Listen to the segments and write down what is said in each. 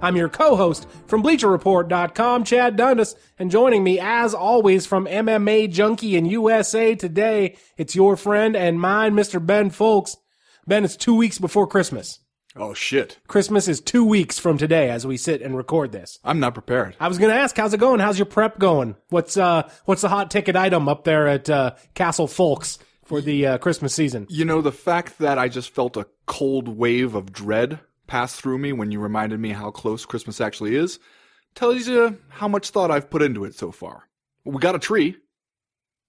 I'm your co host from BleacherReport.com, Chad Dundas, and joining me, as always, from MMA Junkie in USA today, it's your friend and mine, Mr. Ben Fowlkes. Ben, it's two weeks before Christmas. Oh shit. Christmas is two weeks from today as we sit and record this. I'm not prepared. I was going to ask, how's it going? How's your prep going? What's uh, what's the hot ticket item up there at uh, Castle Fowlkes for the uh, Christmas season? You know, the fact that I just felt a cold wave of dread pass through me when you reminded me how close Christmas actually is tells you how much thought I've put into it so far. We got a tree.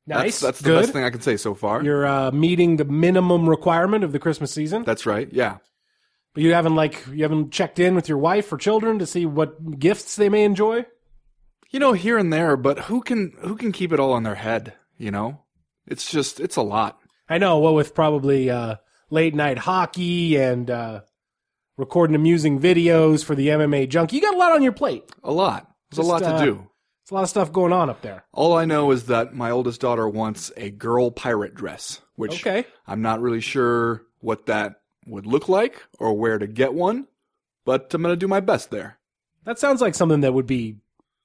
Nice, That's, that's the good. best thing I can say so far. You're uh, meeting the minimum requirement of the Christmas season, That's right. Yeah. but you haven't like you haven't checked in with your wife or children to see what gifts they may enjoy. You know, here and there, but who can who can keep it all in their head, you know? It's just it's a lot. I know, well, with probably uh, late night hockey and uh, recording amusing videos for the MMA junkie, you got a lot on your plate. A lot. There's Just, a lot to uh, do. There's a lot of stuff going on up there. All I know is that my oldest daughter wants a girl pirate dress, which Okay. I'm not really sure what that would look like or where to get one, but I'm going to do my best there. That sounds like something that would be,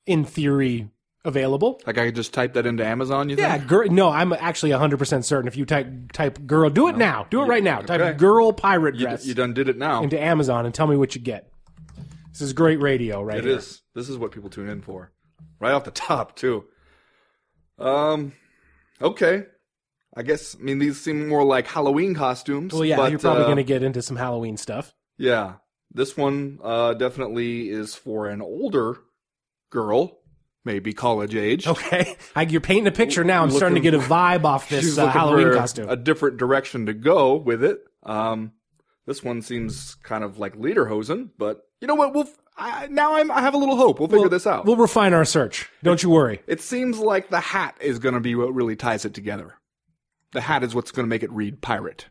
in theory, available. Like I could just type that into Amazon, you Yeah, think? girl. No, I'm actually 100 percent certain. If you type type girl, do it now. Do it right now. Okay. Type girl pirate You, dress you done did it now. into Amazon and tell me what you get. This is great radio, right It here. is. This is what people tune in for. Right off the top, too. Um, okay. I guess, I mean, these seem more like Halloween costumes. Well, yeah, but, you're probably uh, going to get into some Halloween stuff. Yeah. This one uh, definitely is for an older girl, maybe college age. Okay, I, you're painting a picture now. I'm starting to get a vibe off this uh, Halloween costume. A different direction to go with it. Um, this one seems kind of like lederhosen, but you know what? We'll I, now I'm, I have a little hope. We'll figure We'll- this out. We'll refine our search. Don't you worry. it seems like the hat is going to be what really ties it together. The hat is what's going to make it read pirate.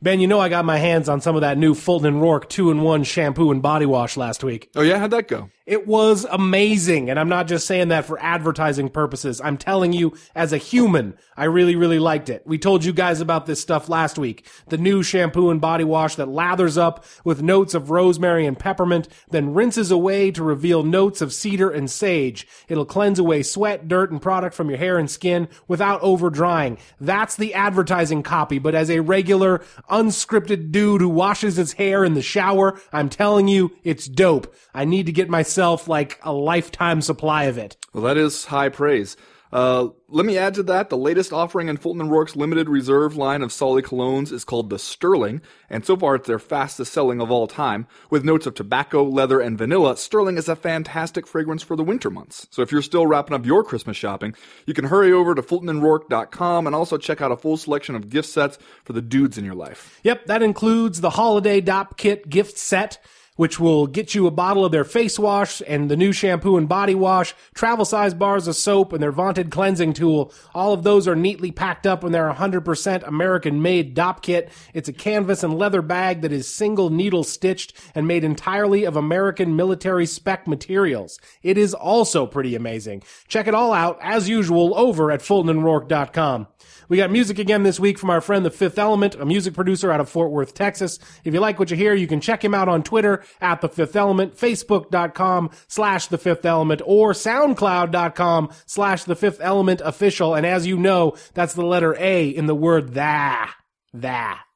Ben, you know I got my hands on some of that new Fulton and Roark two in one shampoo and body wash last week. Oh yeah, how'd that go? It was amazing. And I'm not just saying that for advertising purposes. I'm telling you, as a human, I really, really liked it. We told you guys about this stuff last week. The new shampoo and body wash that lathers up with notes of rosemary and peppermint, then rinses away to reveal notes of cedar and sage. It'll cleanse away sweat, dirt, and product from your hair and skin without over drying. That's the advertising copy. But as a regular, unscripted dude who washes his hair in the shower, I'm telling you, it's dope. I need to get myself like a lifetime supply of it. Well, that is high praise. Uh, let me add to that, the latest offering in Fulton and Roark's limited reserve line of solid colognes is called the Sterling, and so far it's their fastest selling of all time. With notes of tobacco, leather, and vanilla, Sterling is a fantastic fragrance for the winter months. So if you're still wrapping up your Christmas shopping, you can hurry over to fultonandroark.com and also check out a full selection of gift sets for the dudes in your life. Yep, that includes the holiday dop kit gift set, which will get you a bottle of their face wash and the new shampoo and body wash, travel size bars of soap, and their vaunted cleansing tool. All of those are neatly packed up in their 100% American made dop kit. It's a canvas and leather bag that is single needle stitched and made entirely of American military spec materials. It is also pretty amazing. Check it all out, as usual, over at FultonandRoark.com. We got music again this week from our friend The Fifth Element, a music producer out of Fort Worth, Texas. If you like what you hear, you can check him out on Twitter at The Fifth Element, Facebook.com slash The Fifth Element, or SoundCloud.com slash The Fifth Element Official. And as you know, that's the letter A in the word tha. Tha.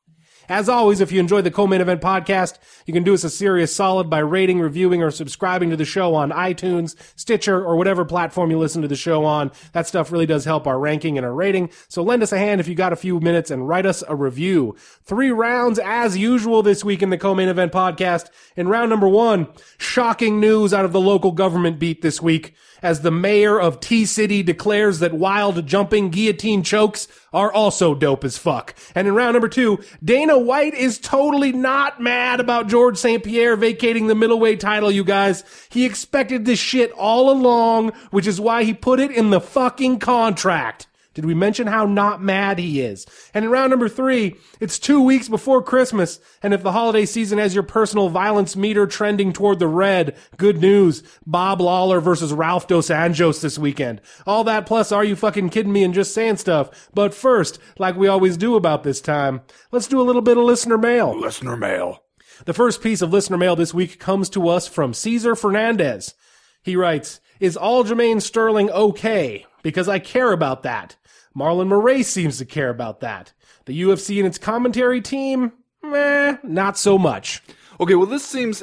As always, if you enjoy the Co-Main Event podcast, you can do us a serious solid by rating, reviewing, or subscribing to the show on iTunes, Stitcher, or whatever platform you listen to the show on. That stuff really does help our ranking and our rating. So lend us a hand if you got a few minutes and write us a review. Three rounds as usual this week in the Co-Main Event podcast. In round number one, shocking news out of the local government beat this week as the mayor of T City declares that wild jumping guillotine chokes are also dope as fuck. And in round number two, Dana White is totally not mad about Georges St. Pierre vacating the middleweight title, you guys. He expected this shit all along, which is why he put it in the fucking contract. Did we mention how not mad he is? And in round number three, it's two weeks before Christmas. And if the holiday season has your personal violence meter trending toward the red, good news. Bob Lawler versus Ralph Dos Anjos this weekend. All that plus, are you fucking kidding me and just saying stuff? But first, like we always do about this time, let's do a little bit of listener mail. Listener mail. The first piece of listener mail this week comes to us from Caesar Fernandez. He writes, Is Aljamain Sterling okay? Because I care about that. Marlon Moraes seems to care about that. The UFC and its commentary team, meh, not so much. Okay, well, this seems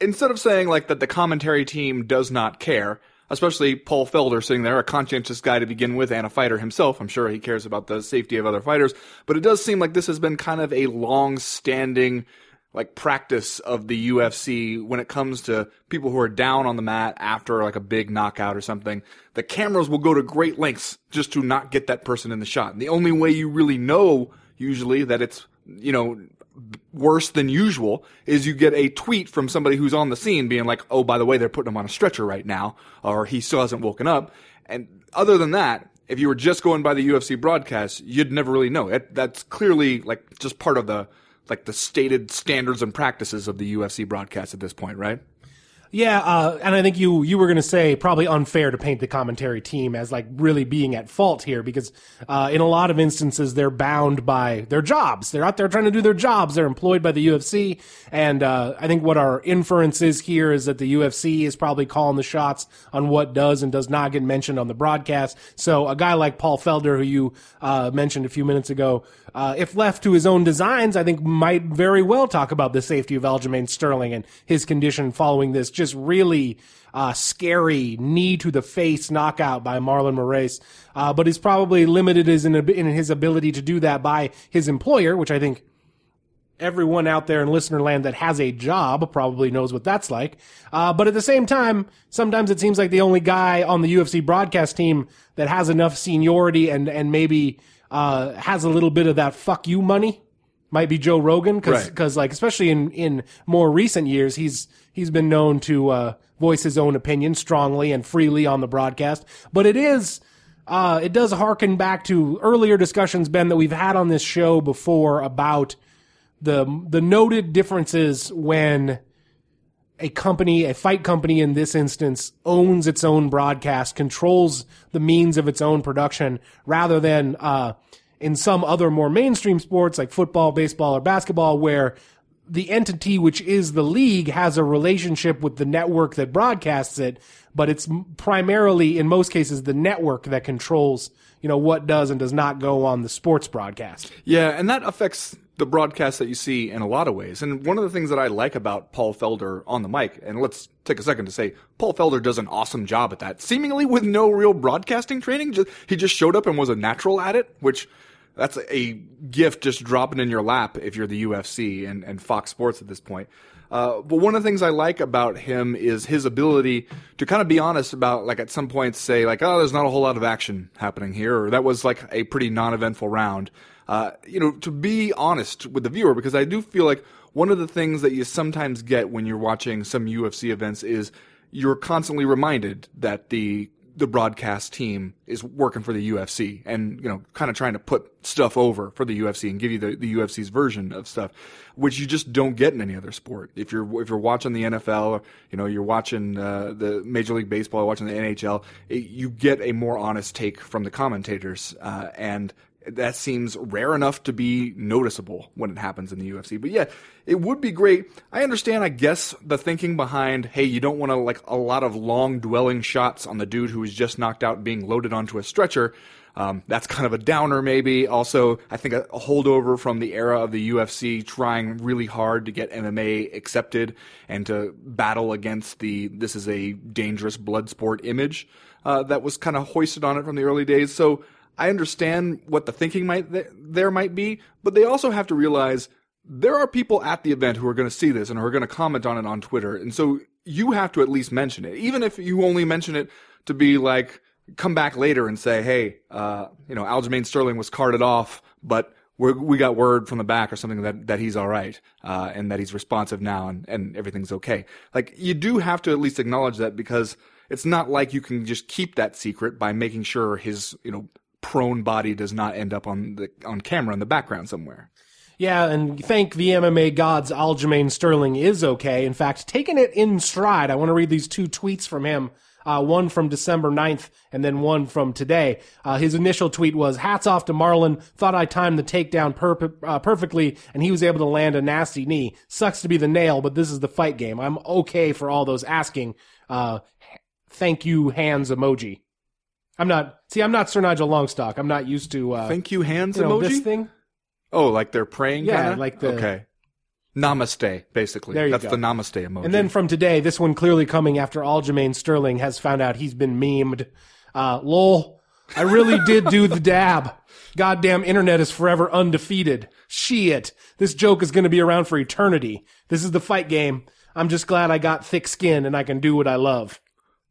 instead of saying like that the commentary team does not care, especially Paul Felder sitting there, a conscientious guy to begin with and a fighter himself. I'm sure he cares about the safety of other fighters, but it does seem like this has been kind of a long-standing like practice of the UFC when it comes to people who are down on the mat after like a big knockout or something. The cameras will go to great lengths just to not get that person in the shot. And the only way you really know usually that it's, you know, worse than usual is you get a tweet from somebody who's on the scene being like, "Oh, by the way, they're putting him on a stretcher right now," or he still hasn't woken up. And other than that, if you were just going by the UFC broadcast, you'd never really know. It, that's clearly like just part of the like the stated standards and practices of the UFC broadcast at this point, right? Yeah, uh, and I think you you were going to say probably unfair to paint the commentary team as like really being at fault here because uh, in a lot of instances they're bound by their jobs. They're out there trying to do their jobs. They're employed by the UFC, and uh, I think what our inference is here is that the UFC is probably calling the shots on what does and does not get mentioned on the broadcast. So a guy like Paul Felder, who you uh, mentioned a few minutes ago, uh, if left to his own designs, I think might very well talk about the safety of Aljamain Sterling and his condition following this just really uh, scary knee to the face knockout by Marlon Moraes. Uh, but he's probably limited his, in, in his ability to do that by his employer, which I think everyone out there in listener land that has a job probably knows what that's like. Uh, but at the same time, sometimes it seems like the only guy on the UFC broadcast team that has enough seniority and, and maybe uh, has a little bit of that fuck you money might be Joe Rogan because Right. because like especially in in more recent years he's he's been known to uh, voice his own opinion strongly and freely on the broadcast. But it is. Uh, it does harken back to earlier discussions, Ben, that we've had on this show before about the the noted differences when a company, a fight company in this instance, owns its own broadcast, controls the means of its own production, rather than uh, in some other more mainstream sports like football, baseball, or basketball, where the entity which is the league has a relationship with the network that broadcasts it, but it's primarily, in most cases, the network that controls, you know, what does and does not go on the sports broadcast. Yeah, and that affects the broadcast that you see in a lot of ways. And one of the things that I like about Paul Felder on the mic, and let's take a second to say Paul Felder does an awesome job at that, seemingly with no real broadcasting training. Just, he just showed up and was a natural at it, which that's a gift just dropping in your lap if you're the UFC and, and Fox Sports at this point. Uh, but one of the things I like about him is his ability to kind of be honest about, like, at some points say, like, oh, there's not a whole lot of action happening here, or that was like a pretty non-eventful round. Uh, you know, to be honest with the viewer, because I do feel like one of the things that you sometimes get when you're watching some UFC events is you're constantly reminded that the the broadcast team is working for the UFC and you know kind of trying to put stuff over for the UFC and give you the, the UFC's version of stuff which you just don't get in any other sport. If you're if you're watching the NFL or you know you're watching uh, the Major League Baseball watching the NHL it, you get a more honest take from the commentators uh, and that seems rare enough to be noticeable when it happens in the UFC. But yeah, it would be great. I understand, I guess, the thinking behind, hey, you don't want to like a lot of long dwelling shots on the dude who was just knocked out being loaded onto a stretcher. Um, that's kind of a downer, maybe. Also, I think a, a holdover from the era of the UFC trying really hard to get MMA accepted and to battle against the this is a dangerous blood sport image uh, that was kind of hoisted on it from the early days. So I understand what the thinking might th- there might be, but they also have to realize there are people at the event who are going to see this and who are going to comment on it on Twitter, and so you have to at least mention it, even if you only mention it to be like come back later and say, hey, uh, you know, Aljamain Sterling was carted off, but we got word from the back or something that, that he's all right, uh, and that he's responsive now and, and everything's okay. Like, you do have to at least acknowledge that because it's not like you can just keep that secret by making sure his, you know, prone body does not end up on the on camera in the background somewhere. Yeah, and thank the MMA gods, Aljamain Sterling is okay. In fact, taking it in stride. I want to read these two tweets from him. Uh, one from December 9th and then one from today. Uh, his initial tweet was, hats off to Marlon. Thought I timed the takedown per- uh, perfectly and he was able to land a nasty knee. Sucks to be the nail, but this is the fight game. I'm okay for all those asking. Uh, thank you hands emoji. I'm not, see, I'm not Sir Nigel Longstock. I'm not used to, uh, Thank you, hands you know, emoji. this thing. Oh, like they're praying. Yeah, kinda? like the- okay. Namaste, basically. There you That's go. the namaste emoji. And then from today, this one clearly coming after all, Aljamain Sterling has found out he's been memed. Uh, lol. I really did do the dab. Goddamn internet is forever undefeated. Shit. This joke is going to be around for eternity. This is the fight game. I'm just glad I got thick skin and I can do what I love.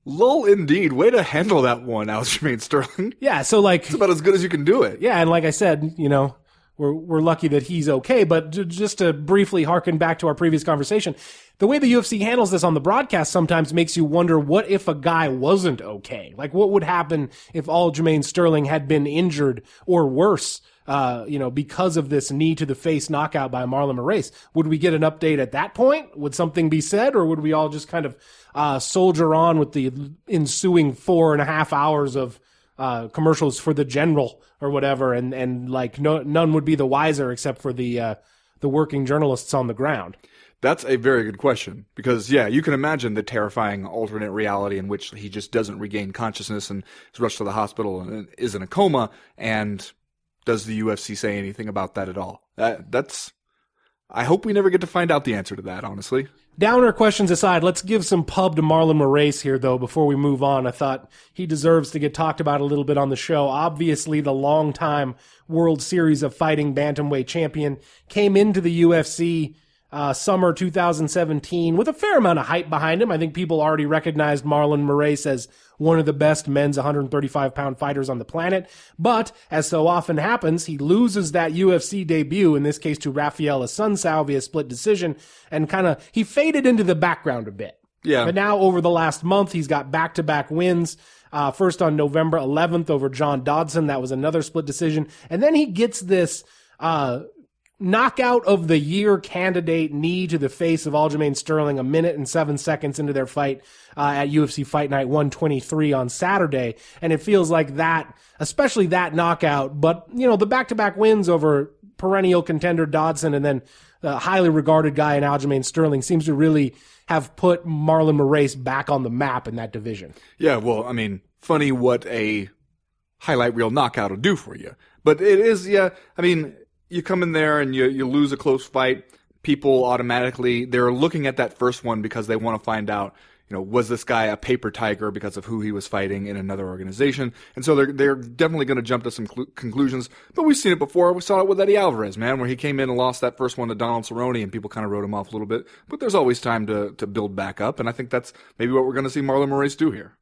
Lol, indeed. Way to handle that one, Aljamain Sterling. Yeah, so like, It's about as good as you can do it. yeah, and like I said, you know, we're we're lucky that he's okay. But j- just to briefly harken back to our previous conversation, the way the UFC handles this on the broadcast sometimes makes you wonder what if a guy wasn't okay? Like what would happen if Aljamain Sterling had been injured or worse? Uh, you know, because of this knee to the face knockout by Marlon Moraes, would we get an update at that point? Would something be said, or would we all just kind of uh, soldier on with the ensuing four and a half hours of uh, commercials for the general or whatever, and and like no none would be the wiser except for the uh, the working journalists on the ground. That's a very good question because yeah, you can imagine the terrifying alternate reality in which he just doesn't regain consciousness and is rushed to the hospital and is in a coma. And does the UFC say anything about that at all? That that's. I hope we never get to find out the answer to that. Honestly, Downer questions aside, let's give some pub to Marlon Moraes here, though, before we move on. I thought he deserves to get talked about a little bit on the show. Obviously, the longtime World Series of Fighting Bantamweight champion came into the UFC uh, summer 2017 with a fair amount of hype behind him. I think people already recognized Marlon Moraes as one of the best men's 135 pound fighters on the planet. But as so often happens, he loses that UFC debut, in this case to Raphael Assuncao via split decision, and kind of, he faded into the background a bit. Yeah. But now over the last month, he's got back to back wins. Uh, first on November 11th over John Dodson. That was another split decision. And then he gets this, uh, knockout of the year candidate knee to the face of Aljamain Sterling a minute and seven seconds into their fight uh, at UFC Fight Night 123 on Saturday. And it feels like that, especially that knockout, but you know, the back-to-back wins over perennial contender Dodson and then the highly regarded guy in Aljamain Sterling seems to really have put Marlon Moraes back on the map in that division. yeah. Well, I mean, funny what a highlight reel knockout will do for you. But it is, yeah. I mean, you come in there and you you lose a close fight. People automatically they're looking at that first one because they want to find out, you know, was this guy a paper tiger because of who he was fighting in another organization? And so they're they're definitely going to jump to some clu- conclusions. But we've seen it before. We saw it with Eddie Alvarez, man, where he came in and lost that first one to Donald Cerrone, and people kind of wrote him off a little bit. But there's always time to to build back up, and I think that's maybe what we're going to see Marlon Moraes do here.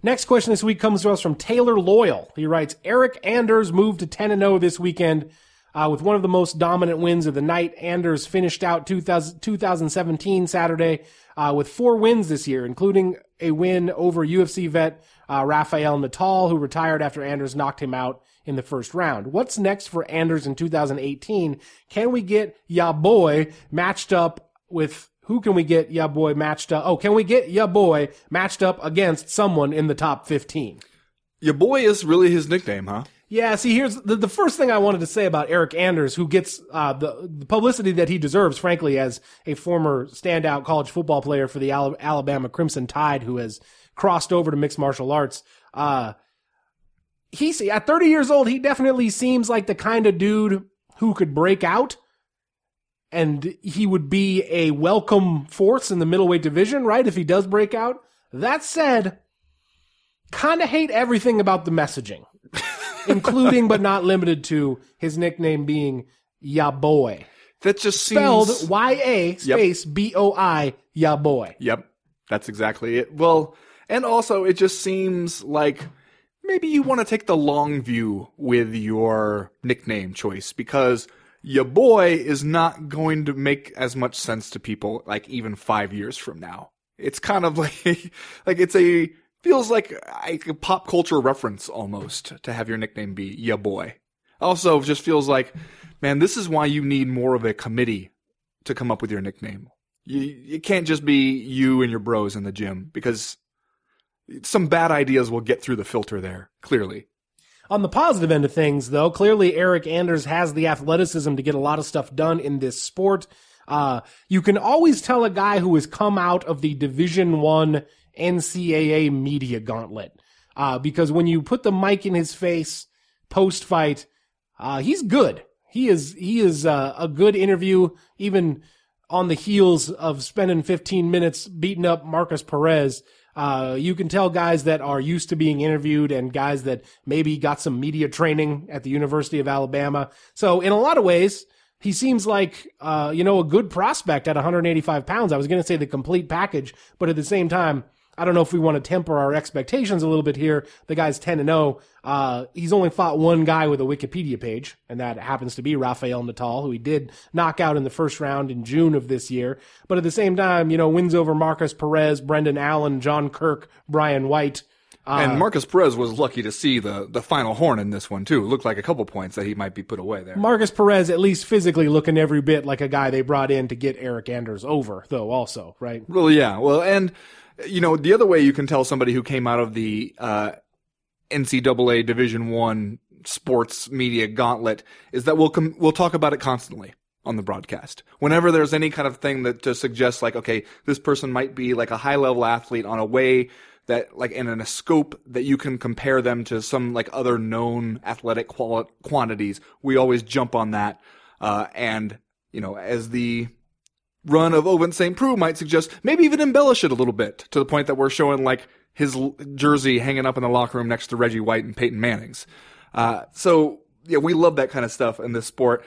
Next question this week comes to us from Taylor Loyal. He writes, Eric Anders moved to 10 and 0 this weekend uh, with one of the most dominant wins of the night. Anders finished out 2000, 2017 Saturday uh, with four wins this year, including a win over UFC vet uh, Rafael Natal, who retired after Anders knocked him out in the first round. What's next for Anders in 2018? Can we get Ya Boy matched up with who can we get Ya Boy matched up? Oh, can we get Ya Boy matched up against someone in the top 15? Ya boy is really his nickname, huh? Yeah, see, here's the, the first thing I wanted to say about Eric Anders, who gets uh, the, the publicity that he deserves, frankly, as a former standout college football player for the Alabama Crimson Tide, who has crossed over to mixed martial arts. Uh, he's at 30 years old. He definitely seems like the kind of dude who could break out, and he would be a welcome force in the middleweight division, right? If he does break out. That said, kind of hate everything about the messaging including but not limited to his nickname being Ya Boy. That just Spelled seems Y A space B O I Ya Boy. Yep, that's exactly it. Well, and also it just seems like maybe you want to take the long view with your nickname choice because Ya boy is not going to make as much sense to people like even five years from now. It's kind of like like it's a feels like a pop culture reference almost to have your nickname be ya boy. Also, just feels like, man, this is why you need more of a committee to come up with your nickname. You, it can't just be you and your bros in the gym because some bad ideas will get through the filter there, clearly. On the positive end of things, though, clearly Eric Anders has the athleticism to get a lot of stuff done in this sport. Uh, you can always tell a guy who has come out of the Division One NCAA media gauntlet, uh, because when you put the mic in his face post fight, uh, he's good. He is he is uh, a good interview, even on the heels of spending 15 minutes beating up Markus Perez. Uh, you can tell guys that are used to being interviewed and guys that maybe got some media training at the University of Alabama. So in a lot of ways, he seems like, uh, you know, a good prospect at 185 pounds. I was going to say the complete package, but at the same time, I don't know if we want to temper our expectations a little bit here. The guy's 10 and 0. Uh, he's only fought one guy with a Wikipedia page, and that happens to be Rafael Natal, who he did knock out in the first round in June of this year. But at the same time, you know, wins over Markus Perez, Brendan Allen, John Kirk, Brian White. Uh, and Markus Perez was lucky to see the, the final horn in this one too. It looked like a couple points that he might be put away there. Markus Perez, at least physically, looking every bit like a guy they brought in to get Eric Anders over, though. Also, right? Well, yeah. Well, and you know, the other way you can tell somebody who came out of the uh, NCAA Division One sports media gauntlet is that we'll com- we'll talk about it constantly on the broadcast. Whenever there's any kind of thing that to suggest like, okay, this person might be like a high level athlete on a way that like in a scope that you can compare them to some like other known athletic quali- quantities, we always jump on that. Uh, and you know, as the run of Ovince St. Preux might suggest, maybe even embellish it a little bit to the point that we're showing like his l- jersey hanging up in the locker room next to Reggie White and Peyton Manning's. Uh, so yeah, we love that kind of stuff in this sport.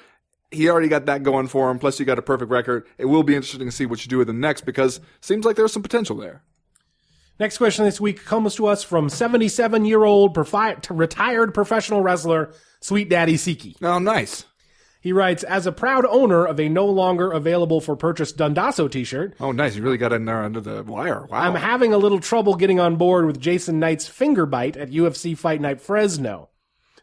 He already got that going for him. Plus, you got a perfect record. It will be interesting to see what you do with him next because seems like there's some potential there. Next question this week comes to us from 77 year old profi- retired professional wrestler Sweet Daddy Siki. Oh, nice. He writes, as a proud owner of a no longer available for purchase Dundasso t-shirt. Oh, nice. You really got in there under the wire. Wow. I'm having a little trouble getting on board with Jason Knight's finger bite at UFC Fight Night Fresno.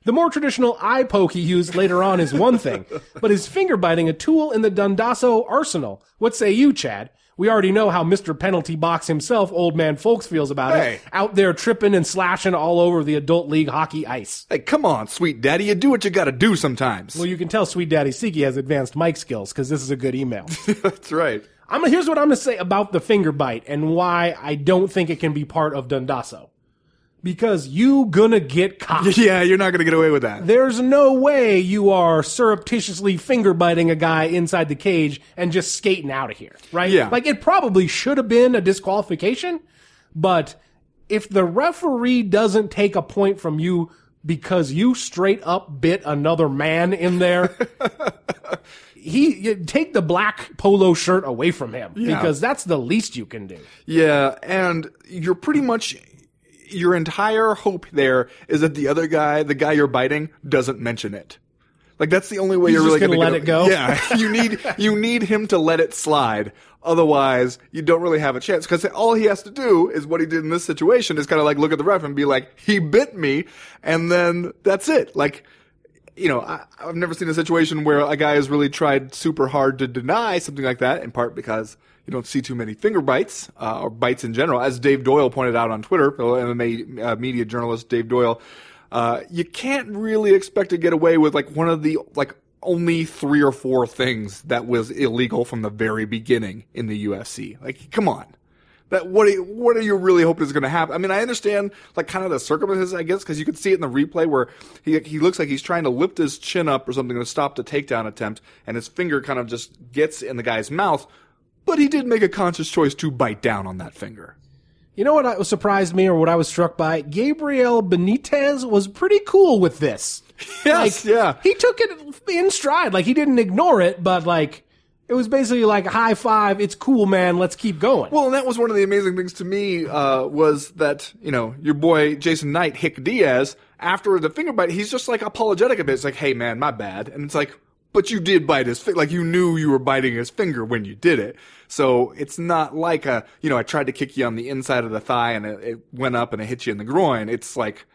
The more traditional eye poke he used later on is one thing, but his finger biting a tool in the Dundasso arsenal? What say you, Chad? We already know how Mr. Penalty Box himself, Old Man Fowlkes, feels about Hey. it. Out there tripping and slashing all over the adult league hockey ice. Hey, come on, sweet daddy. You do what you got to do sometimes. Well, you can tell Sweet Daddy Siki has advanced mic skills because this is a good email. That's right. I'm here's what I'm gonna say about the finger bite and why I don't think it can be part of Dundasso. Because you gonna get caught. Yeah, you're not to get away with that. There's no way you are surreptitiously finger biting a guy inside the cage and just skating out of here, right? Yeah. Like it probably should have been a disqualification, but if the referee doesn't take a point from you because you straight up bit another man in there, he take the black polo shirt away from him Yeah. because that's the least you can do. Yeah, and you're pretty much your entire hope there is that the other guy, the guy you're biting, doesn't mention it. Like that's the only way He's you're really gonna gonna let it go? Yeah, you need you need him to let it slide. Otherwise, you don't really have a chance because all he has to do is what he did in this situation is kind of like look at the ref and be like, "He bit me," and then that's it. Like, you know, I, I've never seen a situation where a guy has really tried super hard to deny something like that. In part because you don't see too many finger bites uh, or bites in general, as Dave Doyle pointed out on Twitter, MMA uh, media journalist Dave Doyle. Uh, you can't really expect to get away with like one of the like only three or four things that was illegal from the very beginning in the UFC. Like, come on. That what are you, what are you really hoping is going to happen? I mean, I understand like kind of the circumstances, I guess, because you can see it in the replay where he he looks like he's trying to lift his chin up or something to stop the takedown attempt, and his finger kind of just gets in the guy's mouth. But he did make a conscious choice to bite down on that finger. You know what surprised me or what I was struck by? Gabriel Benitez was pretty cool with this. Yes, like, yeah. He took it in stride. Like, he didn't ignore it, but like, it was basically like, high five, it's cool, man, let's keep going. Well, and that was one of the amazing things to me uh, was that you know your boy Jason Knight, Hick Diaz, after the finger bite, he's just like apologetic a bit. It's like, hey man, my bad, and it's like, but you did bite his finger. like you knew you were biting his finger when you did it. So it's not like a you know I tried to kick you on the inside of the thigh and it, it went up and it hit you in the groin. It's like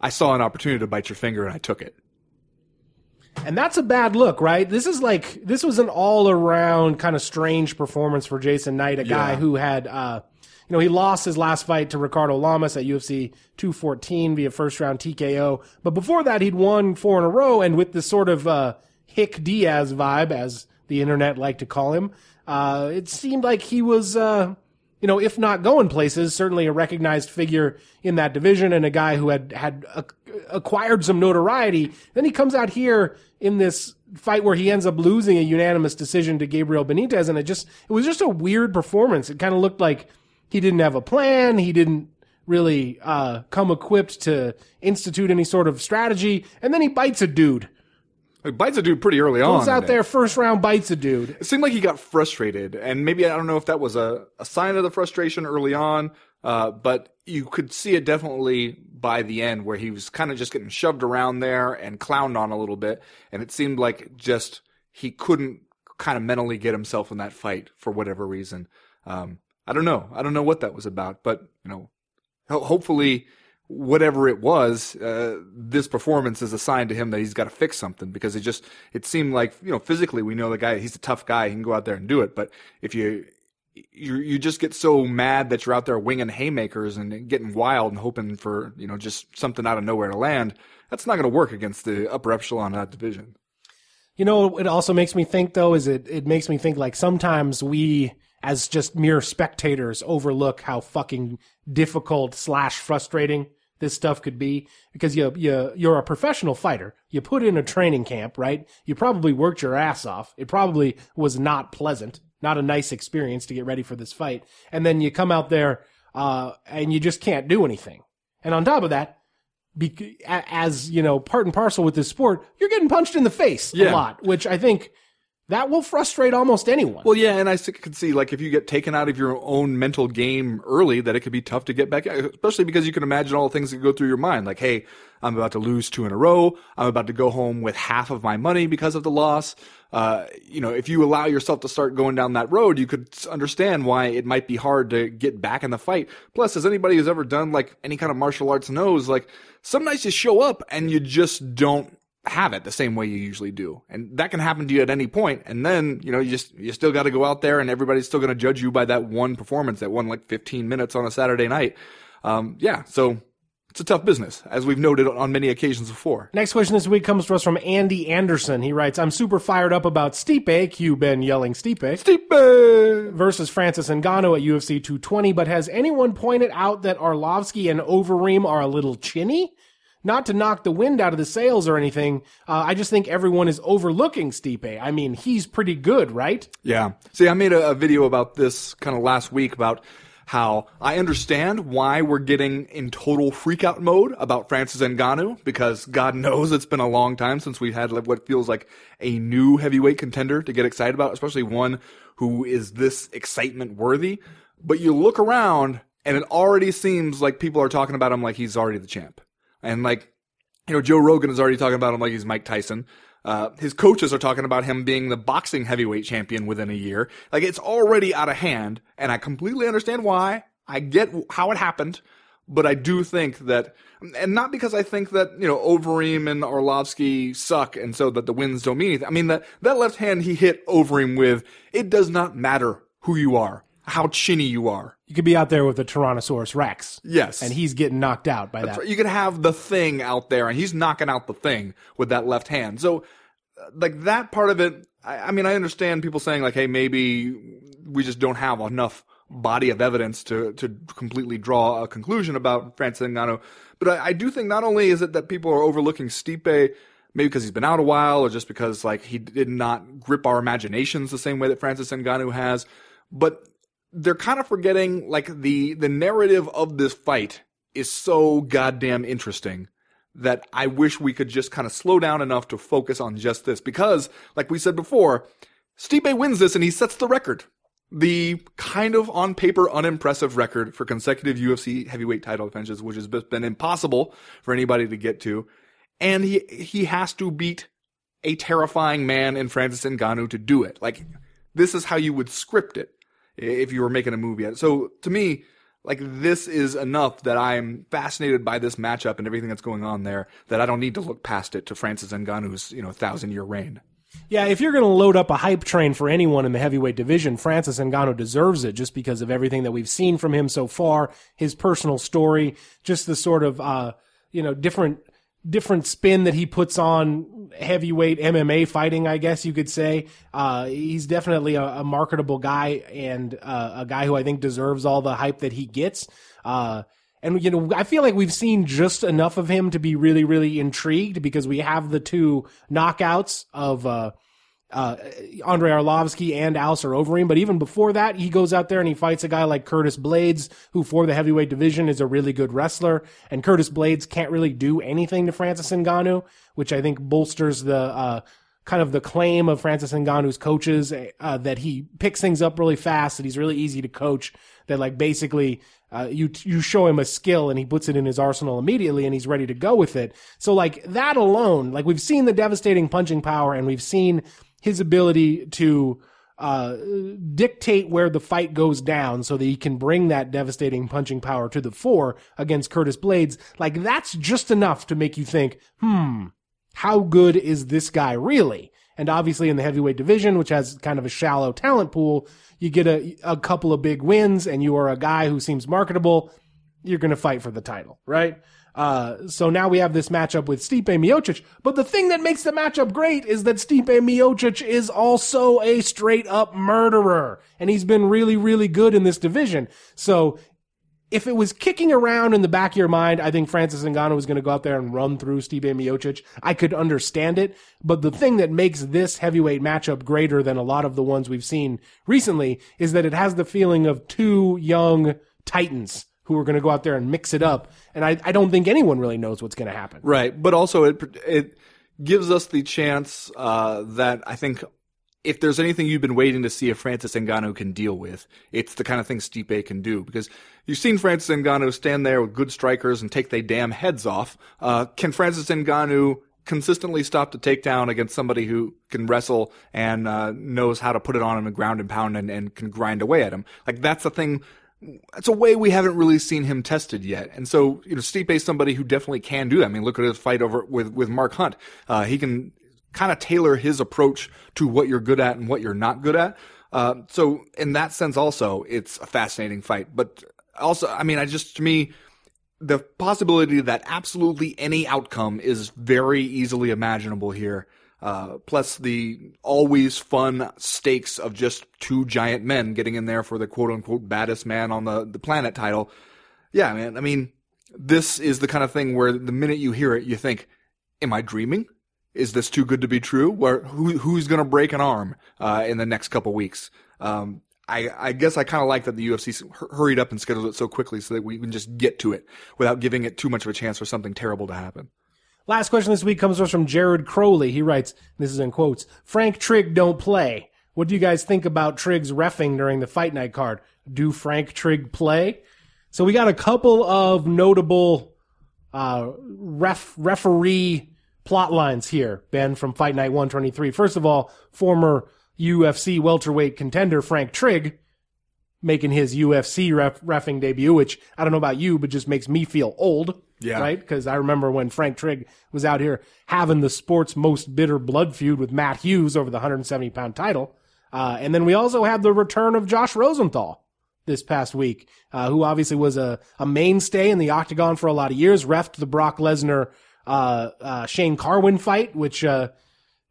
I saw an opportunity to bite your finger and I took it. And that's a bad look, right? This is like this was an all around kind of strange performance for Jason Knight, a guy Yeah. who had uh you know, he lost his last fight to Ricardo Lamas at UFC 214 via first round TKO. But before that, he'd won four in a row. And with this sort of uh, Hick Diaz vibe, as the internet liked to call him, uh, it seemed like he was, uh, you know, if not going places, certainly a recognized figure in that division and a guy who had had ac- acquired some notoriety. Then he comes out here in this fight where he ends up losing a unanimous decision to Gabriel Benitez, and it just it was just a weird performance. It kind of looked like he didn't have a plan. He didn't really uh, come equipped to institute any sort of strategy, and then he bites a dude. He bites a dude pretty early on. Goes out in it. there first round, bites a dude. It seemed like he got frustrated, and maybe I don't know if that was a, a sign of the frustration early on, uh, but you could see it definitely by the end where he was kind of just getting shoved around there and clowned on a little bit, and it seemed like just he couldn't kind of mentally get himself in that fight for whatever reason. Um, I don't know. I don't know what that was about, but you know, hopefully whatever it was, uh, this performance is a sign to him that he's got to fix something because it just it seemed like you know physically we know the guy he's a tough guy he can go out there and do it, but if you you you just get so mad that you're out there winging haymakers and getting wild and hoping for you know just something out of nowhere to land, that's not going to work against the upper echelon of that division. You know, it also makes me think though is it it makes me think like sometimes we as just mere spectators overlook how fucking difficult slash frustrating this stuff could be because you you you're a professional fighter. You put in a training camp, right? You probably worked your ass off. It probably was not pleasant, not a nice experience to get ready for this fight. And then you come out there uh, and you just can't do anything. And on top of that, a- as you know, part and parcel with this sport, you're getting punched in the face a lot, which I think that will frustrate almost anyone. Well, yeah, and I could see like if you get taken out of your own mental game early, that it could be tough to get back, especially because you can imagine all the things that go through your mind. Like, hey, I'm about to lose two in a row. I'm about to go home with half of my money because of the loss. Uh, you know, if you allow yourself to start going down that road, you could understand why it might be hard to get back in the fight. Plus, as anybody who's ever done like any kind of martial arts knows, like some nights you show up and you just don't have it the same way you usually do. And that can happen to you at any point. And then, you know, you just, you still got to go out there and everybody's still going to judge you by that one performance, that one like 15 minutes on a Saturday night. Um, yeah. So it's a tough business, as we've noted on many occasions before. Next question this week comes to us from Andy Anderson. He writes, I'm super fired up about Stipe, Q Ben yelling Stipe, Stipe! versus Francis Ngannou at UFC 220, but has anyone pointed out that Arlovsky and Overeem are a little chinny? Not to knock the wind out of the sails or anything, uh, I just think everyone is overlooking Stipe. I mean, he's pretty good, right? Yeah. See, I made a, a video about this kind of last week about how I understand why we're getting in total freakout mode about Francis Ngannou because God knows it's been a long time since we've had what feels like a new heavyweight contender to get excited about, especially one who is this excitement worthy. But you look around and it already seems like people are talking about him like he's already the champ. And like, you know, Joe Rogan is already talking about him like he's Mike Tyson. Uh, his coaches are talking about him being the boxing heavyweight champion within a year. Like it's already out of hand, and I completely understand why. I get how it happened, but I do think that, and not because I think that you know Overeem and Arlovsky suck, and so that the wins don't mean anything. I mean that that left hand he hit Overeem with, it does not matter who you are, how chinny you are. You could be out there with a Tyrannosaurus Rex. Yes, And he's getting knocked out by that. you could have the thing out there, and he's knocking out the thing with that left hand. So, uh, like that part of it, I, I mean, I understand people saying like, "Hey, maybe we just don't have enough body of evidence to to completely draw a conclusion about Francis Ngannou." But I, I do think not only is it that people are overlooking Stipe, maybe because he's been out a while, or just because like he did not grip our imaginations the same way that Francis Ngannou has, but they're kind of forgetting like the the narrative of this fight is so goddamn interesting that I wish we could just kind of slow down enough to focus on just this. Because like we said before Stipe wins this and he sets the record. The kind of on paper unimpressive record for consecutive UFC heavyweight title defenses which has been impossible for anybody to get to. And he he has to beat a terrifying man in Francis Ngannou to do it. Like this is how you would script it if you were making a movie. So to me, like this is enough that I'm fascinated by this matchup and everything that's going on there that I don't need to look past it to Francis Ngannou's you know thousand year reign. Yeah, if you're going to load up a hype train for anyone in the heavyweight division, Francis Ngannou deserves it just because of everything that we've seen from him so far, his personal story, just the sort of uh, you know different different spin that he puts on heavyweight MMA fighting, I guess you could say. Uh, he's definitely a, a, marketable guy and uh, a guy who I think deserves all the hype that he gets. Uh, and you know, I feel like we've seen just enough of him to be really, really intrigued because we have the two knockouts of uh, Andrei Arlovsky and Alistair Overeem. But even before that, he goes out there and he fights a guy like Curtis Blaydes, who for the heavyweight division is a really good wrestler. And Curtis Blaydes can't really do anything to Francis Ngannou, which I think bolsters the uh, kind of the claim of Francis Ngannou's coaches uh, that he picks things up really fast, that he's really easy to coach, that like basically uh, you you show him a skill and he puts it in his arsenal immediately and he's ready to go with it. So like that alone, like we've seen the devastating punching power and we've seen his ability to uh, dictate where the fight goes down so that he can bring that devastating punching power to the fore against Curtis Blaydes. Like that's just enough to make you think, hmm, how good is this guy really? And obviously in the heavyweight division, which has kind of a shallow talent pool, you get a, a couple of big wins and you are a guy who seems marketable. You're going to fight for the title, right? Uh, so now we have this matchup with Stipe Miocic. But the thing that makes the matchup great is that Stipe Miocic is also a straight up murderer. And he's been really, really good in this division. So if it was kicking around in the back of your mind, I think Francis Ngannou was going to go out there and run through Stipe Miocic. I could understand it. But the thing that makes this heavyweight matchup greater than a lot of the ones we've seen recently is that it has the feeling of two young titans who are going to go out there and mix it up. And I, I don't think anyone really knows what's going to happen. Right. But also it, it gives us the chance, uh, that I think if there's anything you've been waiting to see if Francis Ngannou can deal with, it's the kind of thing Stipe can do. Because you've seen Francis Ngannou stand there with good strikers and take their damn heads off. Uh, can Francis Ngannou consistently stop the takedown against somebody who can wrestle and uh, knows how to put it on him and ground and pound and, and can grind away at him? Like that's the thing it's a way we haven't really seen him tested yet. And so, you know, Stipe is somebody who definitely can do that. I mean, look at his fight over with, with Mark Hunt. Uh, he can kind of tailor his approach to what you're good at and what you're not good at. Uh, so in that sense also, it's a fascinating fight. But also, I mean, I just, to me, the possibility that absolutely any outcome is very easily imaginable here. Uh, plus the always fun stakes of just two giant men getting in there for the quote unquote baddest man on the, the planet title. Yeah, man. I mean, this is the kind of thing where the minute you hear it, you think, am I dreaming? Is this too good to be true? Where who who's to break an arm uh, in the next couple weeks? Um, I, I guess I kind of like that the UFC hurried up and scheduled it so quickly so that we can just get to it without giving it too much of a chance for something terrible to happen. Last question this week comes from Jared Crowley. He writes, this is in quotes, Frank Trigg don't play. What do you guys think about Trigg's refing during the fight night card? Do Frank Trigg play? So we got a couple of notable uh, ref referee plot lines here, Ben, from Fight Night 123. First of all, former UFC welterweight contender Frank Trigg making his UFC ref, refing debut, which I don't know about you, but just makes me feel old. Yeah. Right? Because I remember when Frank Trigg was out here having the sport's most bitter blood feud with Matt Hughes over the 170 pound title. Uh, and then we also had the return of Josh Rosenthal this past week, uh, who obviously was a, a mainstay in the octagon for a lot of years, refed the Brock Lesnar, uh, uh Shane Carwin fight, which, uh,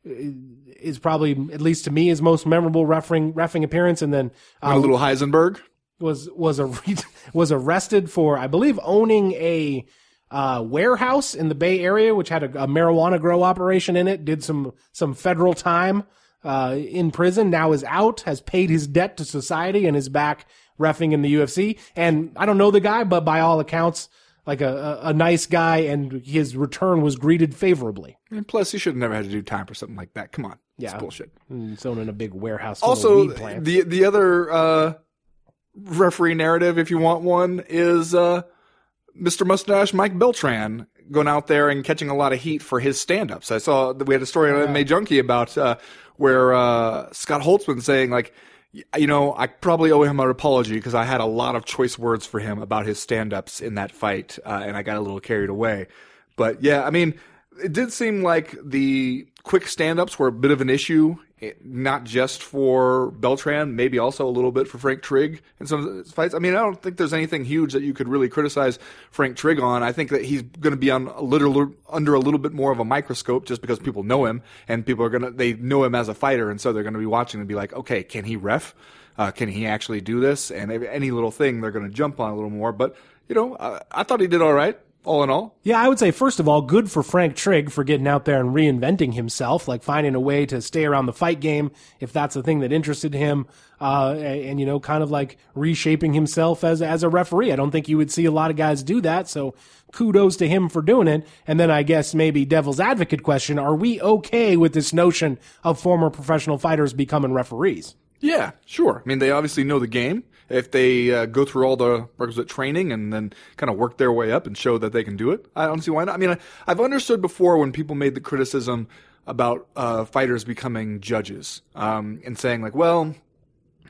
is probably, at least to me, his most memorable refing, refing appearance. And then, uh, a little Heisenberg was, was a, was arrested for, I believe, owning a, uh, warehouse in the Bay Area, which had a, a, marijuana grow operation in it, did some some federal time uh, in prison. Now is out, has paid his debt to society, and is back refing in the UFC. And I don't know the guy, but by all accounts, like a, a, a nice guy, and his return was greeted favorably. And plus, he should have never had to do time for something like that. Come on, yeah, it's bullshit. It's in a big warehouse. Also, the the other uh, referee narrative, if you want one, is. Uh, Mr. Mustache Mike Beltran going out there and catching a lot of heat for his stand-ups. I saw that we had a story on MMA Junkie about uh, where uh, Scott Holtzman saying like, you know, I probably owe him an apology because I had a lot of choice words for him about his stand-ups in that fight, uh, and I got a little carried away. But yeah, I mean, it did seem like the quick stand-ups were a bit of an issue, eh, not just for Beltran, maybe also a little bit for Frank Trigg in some of his fights. I mean, I don't think there's anything huge that you could really criticize Frank Trigg on. I think that he's going to be on a little under a little bit more of a microscope just because people know him and people are going to they know him as a fighter, and so they're going to be watching and be like, okay, can he ref? Uh, can he actually do this? And any little thing they're going to jump on a little more. But you know, uh, I thought he did all right, all in all. Yeah, I would say first of all, good for Frank Trigg for getting out there and reinventing himself, like finding a way to stay around the fight game if that's the thing that interested him, uh, and, and, you know, kind of like reshaping himself as as a referee. I don't think you would see a lot of guys do that, so kudos to him for doing it. And then I guess maybe devil's advocate question: Are we okay with this notion of former professional fighters becoming referees? Yeah, sure. I mean, they obviously know the game. If they uh, go through all the requisite training and then kind of work their way up and show that they can do it, I don't see why not. I mean, I, I've understood before when people made the criticism about uh, fighters becoming judges um, and saying like, well,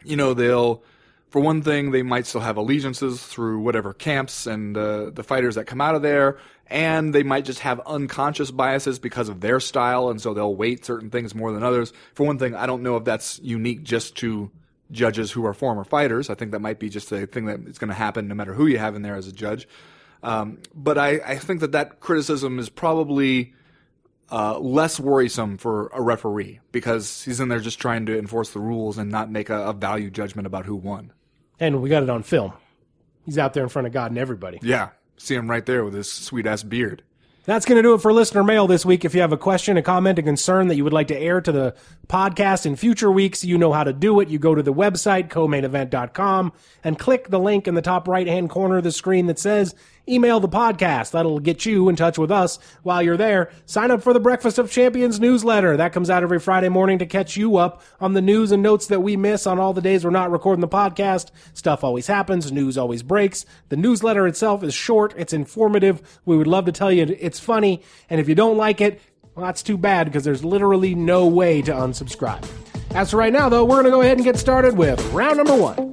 you know, they'll, for one thing, they might still have allegiances through whatever camps and uh, the fighters that come out of there, and they might just have unconscious biases because of their style, and so they'll weight certain things more than others. For one thing, I don't know if that's unique just to judges who are former fighters. I think that might be just a thing that is going to happen no matter who you have in there as a judge. Um, but I, I think that that criticism is probably uh, less worrisome for a referee because he's in there just trying to enforce the rules and not make a, a value judgment about who won. And we got it on film. He's out there in front of God and everybody. Yeah, see him right there with his sweet ass beard. That's going to do it for listener mail this week. If you have a question, a comment, a concern that you would like to air to the podcast in future weeks, you know how to do it. You go to the website, co-mainevent.com, and click the link in the top right hand corner of the screen that says email the podcast. That'll get you in touch with us while you're there. Sign up for the Breakfast of Champions newsletter. That comes out every Friday morning to catch you up on the news and notes that we miss on all the days we're not recording the podcast. Stuff always happens. News always breaks. The newsletter itself is short. It's informative. We would love to tell you it's funny. And if you don't like it, well, that's too bad because there's literally no way to unsubscribe. As for right now, though, we're going to go ahead and get started with round number one.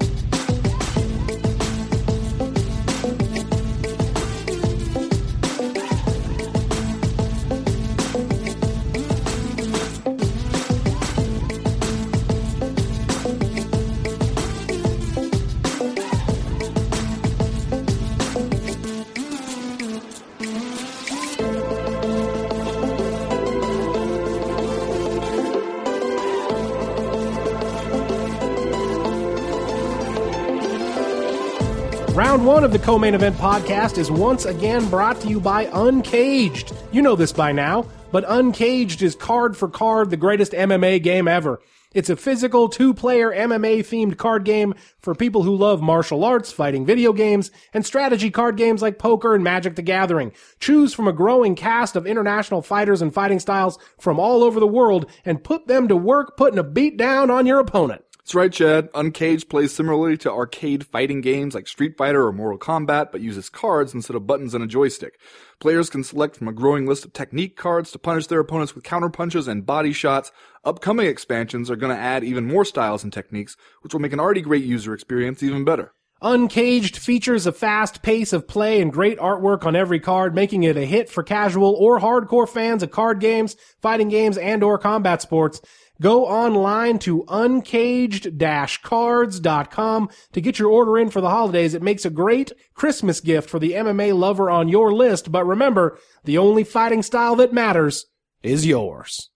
One of the co main event podcast is once again brought to you by Uncaged. You know this by now, but Uncaged is card for card the greatest MMA game ever. It's a physical two player MMA themed card game for people who love martial arts, fighting video games, and strategy card games like poker and Magic the Gathering. Choose from a growing cast of international fighters and fighting styles from all over the world and put them to work putting a beat down on your opponent. That's right, Chad. Uncaged plays similarly to arcade fighting games like Street Fighter or Mortal Kombat, but uses cards instead of buttons and a joystick. Players can select from a growing list of technique cards to punish their opponents with counter punches and body shots. Upcoming expansions are going to add even more styles and techniques, which will make an already great user experience even better. Uncaged features a fast pace of play and great artwork on every card, making it a hit for casual or hardcore fans of card games, fighting games, and or combat sports. Go online to uncaged-cards.com to get your order in for the holidays. It makes a great Christmas gift for the MMA lover on your list, but remember, the only fighting style that matters is yours.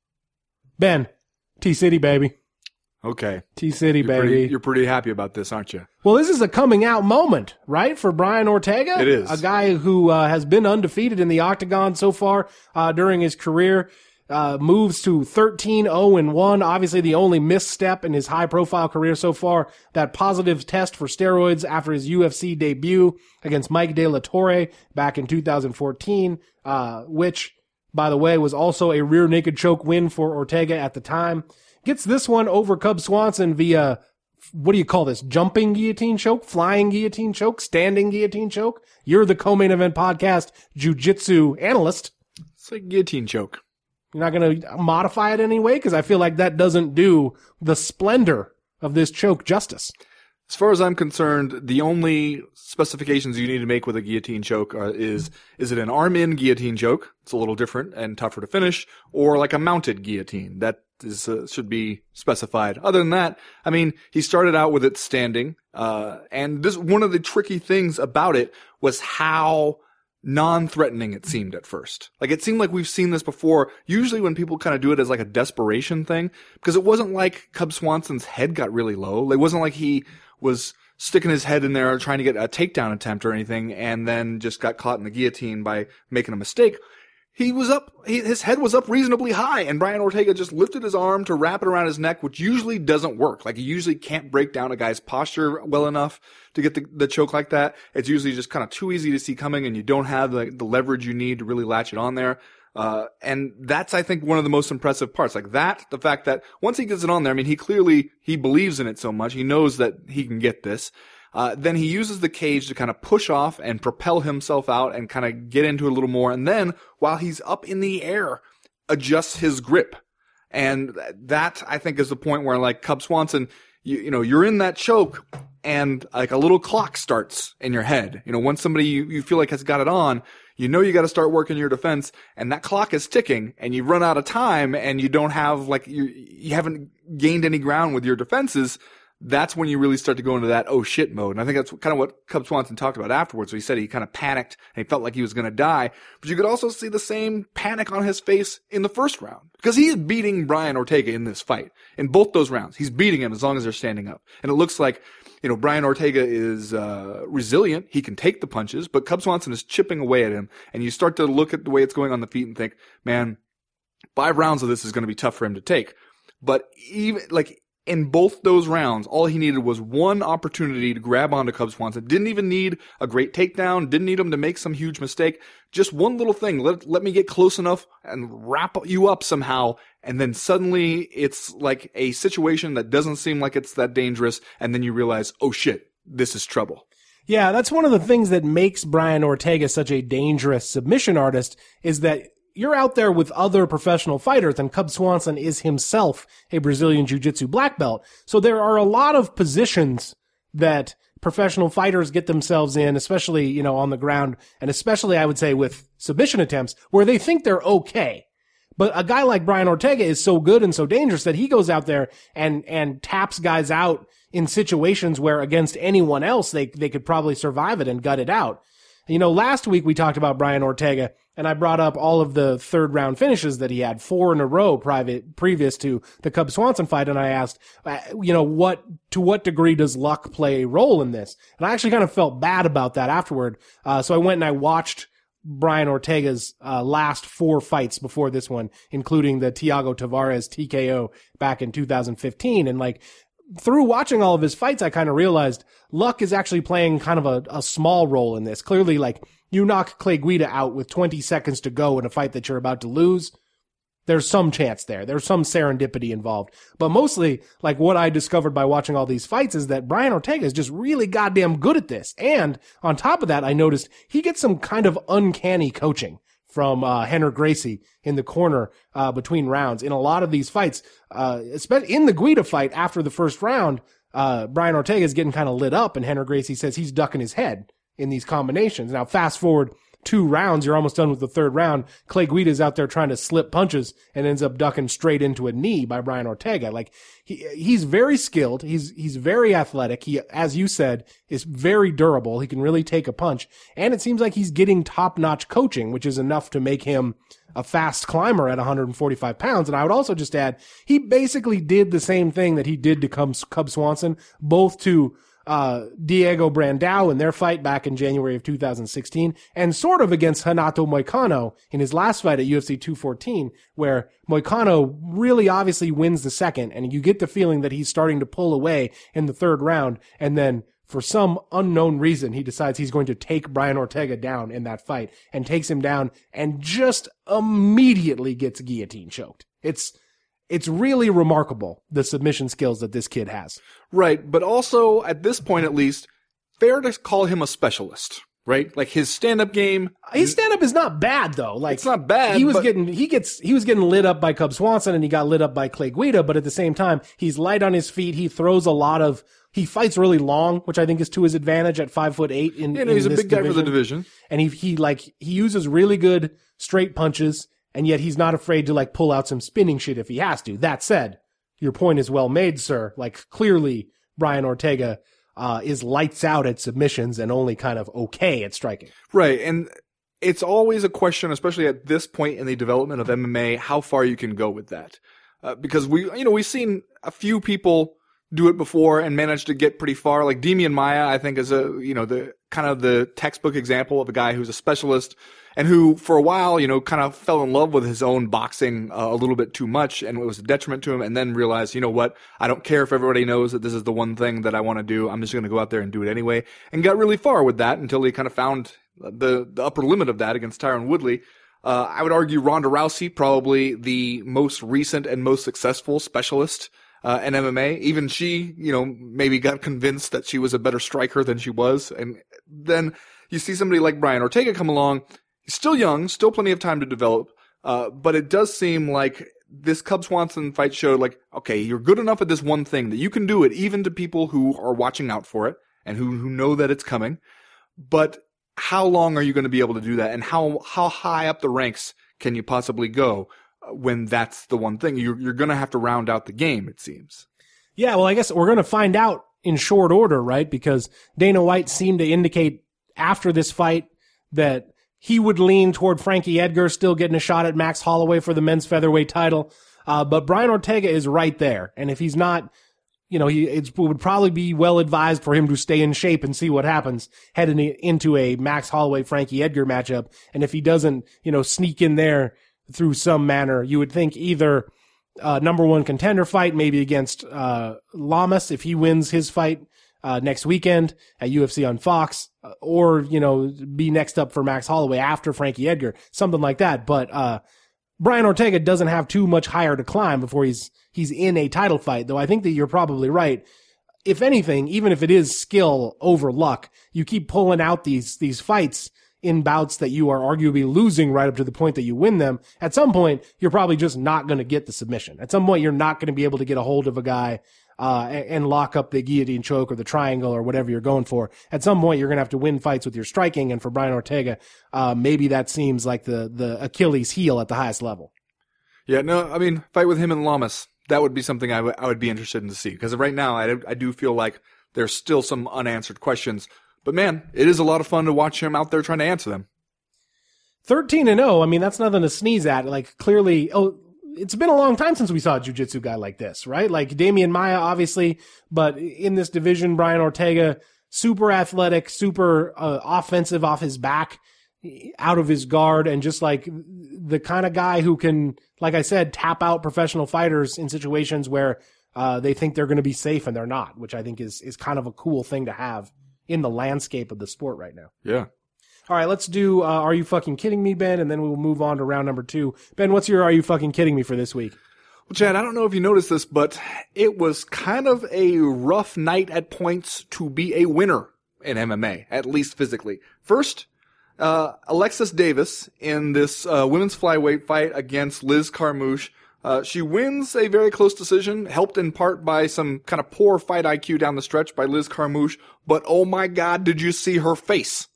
Ben, T-City, baby. Okay. T-City, You're baby. pretty, you're pretty happy about this, aren't you? Well, this is a coming out moment, right, for Brian Ortega? It is. A guy who uh, has been undefeated in the octagon so far uh, during his career. Uh, moves to 13 0 and 1. Obviously, the only misstep in his high profile career so far, that positive test for steroids after his UFC debut against Mike De La Torre back in 2014, uh, which, by the way, was also a rear naked choke win for Ortega at the time. Gets this one over Cub Swanson via what do you call this? Jumping guillotine choke, flying guillotine choke, standing guillotine choke. You're the co-main event podcast jujitsu analyst. It's like guillotine choke. You're not going to modify it anyway because I feel like that doesn't do the splendor of this choke justice. As far as I'm concerned, the only specifications you need to make with a guillotine choke are, is is it an arm-in guillotine choke? It's a little different and tougher to finish, or like a mounted guillotine that is uh, should be specified. Other than that, I mean, he started out with it standing, uh, and this one of the tricky things about it was how non-threatening it seemed at first. Like it seemed like we've seen this before. Usually when people kind of do it as like a desperation thing, because it wasn't like Cub Swanson's head got really low. It wasn't like he was sticking his head in there trying to get a takedown attempt or anything and then just got caught in the guillotine by making a mistake. He was up, he, his head was up reasonably high and Brian Ortega just lifted his arm to wrap it around his neck, which usually doesn't work. Like he usually can't break down a guy's posture well enough to get the, the choke like that. It's usually just kind of too easy to see coming and you don't have the, the leverage you need to really latch it on there. Uh, and that's, I think, one of the most impressive parts. Like that, the fact that once he gets it on there, I mean, he clearly, he believes in it so much. He knows that he can get this. Uh, then he uses the cage to kind of push off and propel himself out and kind of get into it a little more. And then while he's up in the air, adjusts his grip. And that, I think, is the point where like Cub Swanson, you, you know, you're in that choke and like a little clock starts in your head. You know, once somebody you, you feel like has got it on, you know you got to start working your defense and that clock is ticking and you run out of time and you don't have like you you haven't gained any ground with your defenses that's when you really start to go into that oh shit mode. And I think that's kind of what Cub Swanson talked about afterwards. So he said he kind of panicked and he felt like he was going to die. But you could also see the same panic on his face in the first round because he is beating Brian Ortega in this fight in both those rounds. He's beating him as long as they're standing up. And it looks like you know, Brian Ortega is uh, resilient. He can take the punches, but Cub Swanson is chipping away at him. And you start to look at the way it's going on the feet and think, man, five rounds of this is going to be tough for him to take. But even like in both those rounds, all he needed was one opportunity to grab onto Cub Swanson. Didn't even need a great takedown. Didn't need him to make some huge mistake. Just one little thing. Let, let me get close enough and wrap you up somehow. And then suddenly it's like a situation that doesn't seem like it's that dangerous. And then you realize, oh shit, this is trouble. Yeah, that's one of the things that makes Brian Ortega such a dangerous submission artist is that you're out there with other professional fighters and Cub Swanson is himself a Brazilian Jiu-Jitsu black belt. So there are a lot of positions that professional fighters get themselves in, especially, you know, on the ground and especially I would say with submission attempts where they think they're okay. But a guy like Brian Ortega is so good and so dangerous that he goes out there and, and taps guys out in situations where against anyone else they, they could probably survive it and gut it out. You know, last week we talked about Brian Ortega and I brought up all of the third round finishes that he had, four in a row private previous to the Cub Swanson fight. And I asked, uh, you know, what, to what degree does luck play a role in this? And I actually kind of felt bad about that afterward. Uh, so I went and I watched Brian Ortega's uh, last four fights before this one, including the Thiago Tavares TKO back in 2015. And like, through watching all of his fights, I kind of realized luck is actually playing kind of a, a small role in this. Clearly, like you knock Clay Guida out with 20 seconds to go in a fight that you're about to lose. There's some chance there. There's some serendipity involved. But mostly, like what I discovered by watching all these fights is that Brian Ortega is just really goddamn good at this. And on top of that, I noticed he gets some kind of uncanny coaching from uh, Rener Gracie in the corner uh, between rounds. In a lot of these fights, uh, in the Guida fight after the first round, uh, Brian Ortega is getting kind of lit up, and Rener Gracie says he's ducking his head in these combinations. Now, fast forward two rounds, you're almost done with the third round. Clay Guida is out there trying to slip punches and ends up ducking straight into a knee by Brian Ortega. Like he, he's very skilled. He's, he's very athletic. He, as you said, is very durable. He can really take a punch. And it seems like he's getting top notch coaching, which is enough to make him a fast climber at 145 pounds. And I would also just add, he basically did the same thing that he did to Cub Swanson, both to uh, Diego Brandao in their fight back in January of 2016 and sort of against Hanato Moicano in his last fight at UFC 214 where Moicano really obviously wins the second and you get the feeling that he's starting to pull away in the third round and then for some unknown reason, he decides he's going to take Brian Ortega down in that fight and takes him down and just immediately gets guillotine choked. It's, it's really remarkable the submission skills that this kid has. Right, but also at this point at least, fair to call him a specialist, right? Like his stand-up game, His stand up is not bad though. Like it's not bad. he was but- getting he gets he was getting lit up by Cub Swanson and he got lit up by Clay Guida, but at the same time, he's light on his feet. He throws a lot of he fights really long, which I think is to his advantage at five foot eight. In you know, in he's a big guy for the division. division. and he he like he uses really good straight punches, and yet he's not afraid to like pull out some spinning shit if he has to. That said, your point is well made, sir. Like clearly, Brian Ortega uh, is lights out at submissions and only kind of okay at striking. Right, and it's always a question, especially at this point in the development of MMA, how far you can go with that. Uh, because we, you know, we've seen a few people do it before and manage to get pretty far. Like Demian Maya, I think is a, you know, the kind of the textbook example of a guy who's a specialist and who for a while, you know, kind of fell in love with his own boxing uh, a little bit too much and it was a detriment to him and then realized, you know what, I don't care if everybody knows that this is the one thing that I want to do. I'm just going to go out there and do it anyway and got really far with that until he kind of found the, the upper limit of that against Tyron Woodley. Uh, I would argue Ronda Rousey, probably the most recent and most successful specialist uh, in MMA. Even she, you know, maybe got convinced that she was a better striker than she was. And then you see somebody like Brian Ortega come along. He's still young, still plenty of time to develop. Uh, but it does seem like this Cub Swanson fight showed like, okay, you're good enough at this one thing that you can do it even to people who are watching out for it and who, who know that it's coming. But how long are you going to be able to do that? And how, how high up the ranks can you possibly go when that's the one thing? You're, you're going to have to round out the game, it seems. Yeah, well, I guess we're going to find out in short order, right? Because Dana White seemed to indicate after this fight that he would lean toward Frankie Edgar still getting a shot at Max Holloway for the men's featherweight title. Uh, but Brian Ortega is right there. And if he's not, you know, he it would probably be well advised for him to stay in shape and see what happens heading into a Max Holloway Frankie Edgar matchup. And if he doesn't, you know, sneak in there through some manner, you would think either uh, number one contender fight, maybe against uh, Lamas if he wins his fight uh, next weekend at UFC on Fox, uh, or you know be next up for Max Holloway after Frankie Edgar, something like that. But uh, Brian Ortega doesn't have too much higher to climb before he's he's in a title fight. Though I think that you're probably right. If anything, even if it is skill over luck, you keep pulling out these these fights in bouts that you are arguably losing right up to the point that you win them. At some point, you're probably just not going to get the submission. At some point, you're not going to be able to get a hold of a guy uh, and, lock up the guillotine choke or the triangle or whatever you're going for. At some point, you're going to have to win fights with your striking. And for Brian Ortega, uh, maybe that seems like the the Achilles heel at the highest level. Yeah, no, I mean, fight with him and Lamas. That would be something I would would be interested in to see because right now I, I do feel like there's still some unanswered questions. But man, it is a lot of fun to watch him out there trying to answer them. 13 and 0, I mean, that's nothing to sneeze at. Like, clearly, oh, it's been a long time since we saw a jujitsu guy like this, right? Like Demian Maya, obviously, but in this division, Brian Ortega, super athletic, super uh, offensive off his back, out of his guard, and just like the kind of guy who can, like I said, tap out professional fighters in situations where uh, they think they're going to be safe and they're not, which I think is is kind of a cool thing to have in the landscape of the sport right now. Yeah. All right, let's do uh, Are You Fucking Kidding Me, Ben? And then we will move on to round number two. Ben, what's your Are You Fucking Kidding Me for this week? Well, Chad, I don't know if you noticed this, but it was kind of a rough night at points to be a winner in MMA, at least physically. First, uh, Alexis Davis in this uh, women's flyweight fight against Liz Carmouche. Uh, she wins a very close decision, helped in part by some kind of poor fight IQ down the stretch by Liz Carmouche. But oh my God, did you see her face?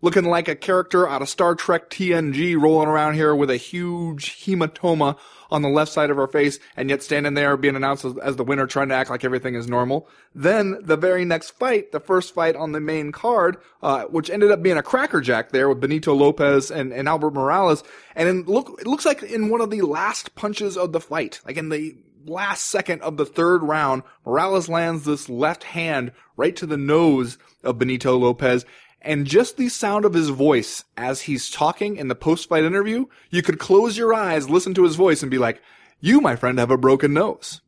Looking like a character out of Star Trek TNG rolling around here with a huge hematoma on the left side of her face and yet standing there being announced as, as, the winner trying to act like everything is normal. Then the very next fight, the first fight on the main card, uh, which ended up being a crackerjack there with Benito Lopez and, and Albert Morales. And in, look, it looks like in one of the last punches of the fight, like in the last second of the third round, Morales lands this left hand right to the nose of Benito Lopez and just the sound of his voice as he's talking in the post-fight interview, you could close your eyes, listen to his voice, and be like, you, my friend, have a broken nose.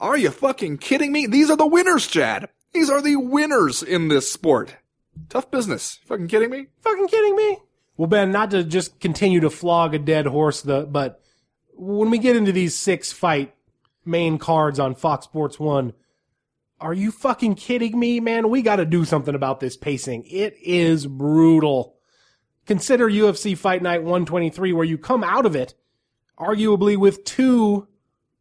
Are you fucking kidding me? These are the winners, Chad. These are the winners in this sport. Tough business. Fucking kidding me? Fucking kidding me? Well, Ben, not to just continue to flog a dead horse, the, but when we get into these six fight main cards on Fox Sports 1. Are you fucking kidding me, man? We got to do something about this pacing. It is brutal. Consider UFC Fight Night 123 where you come out of it arguably with two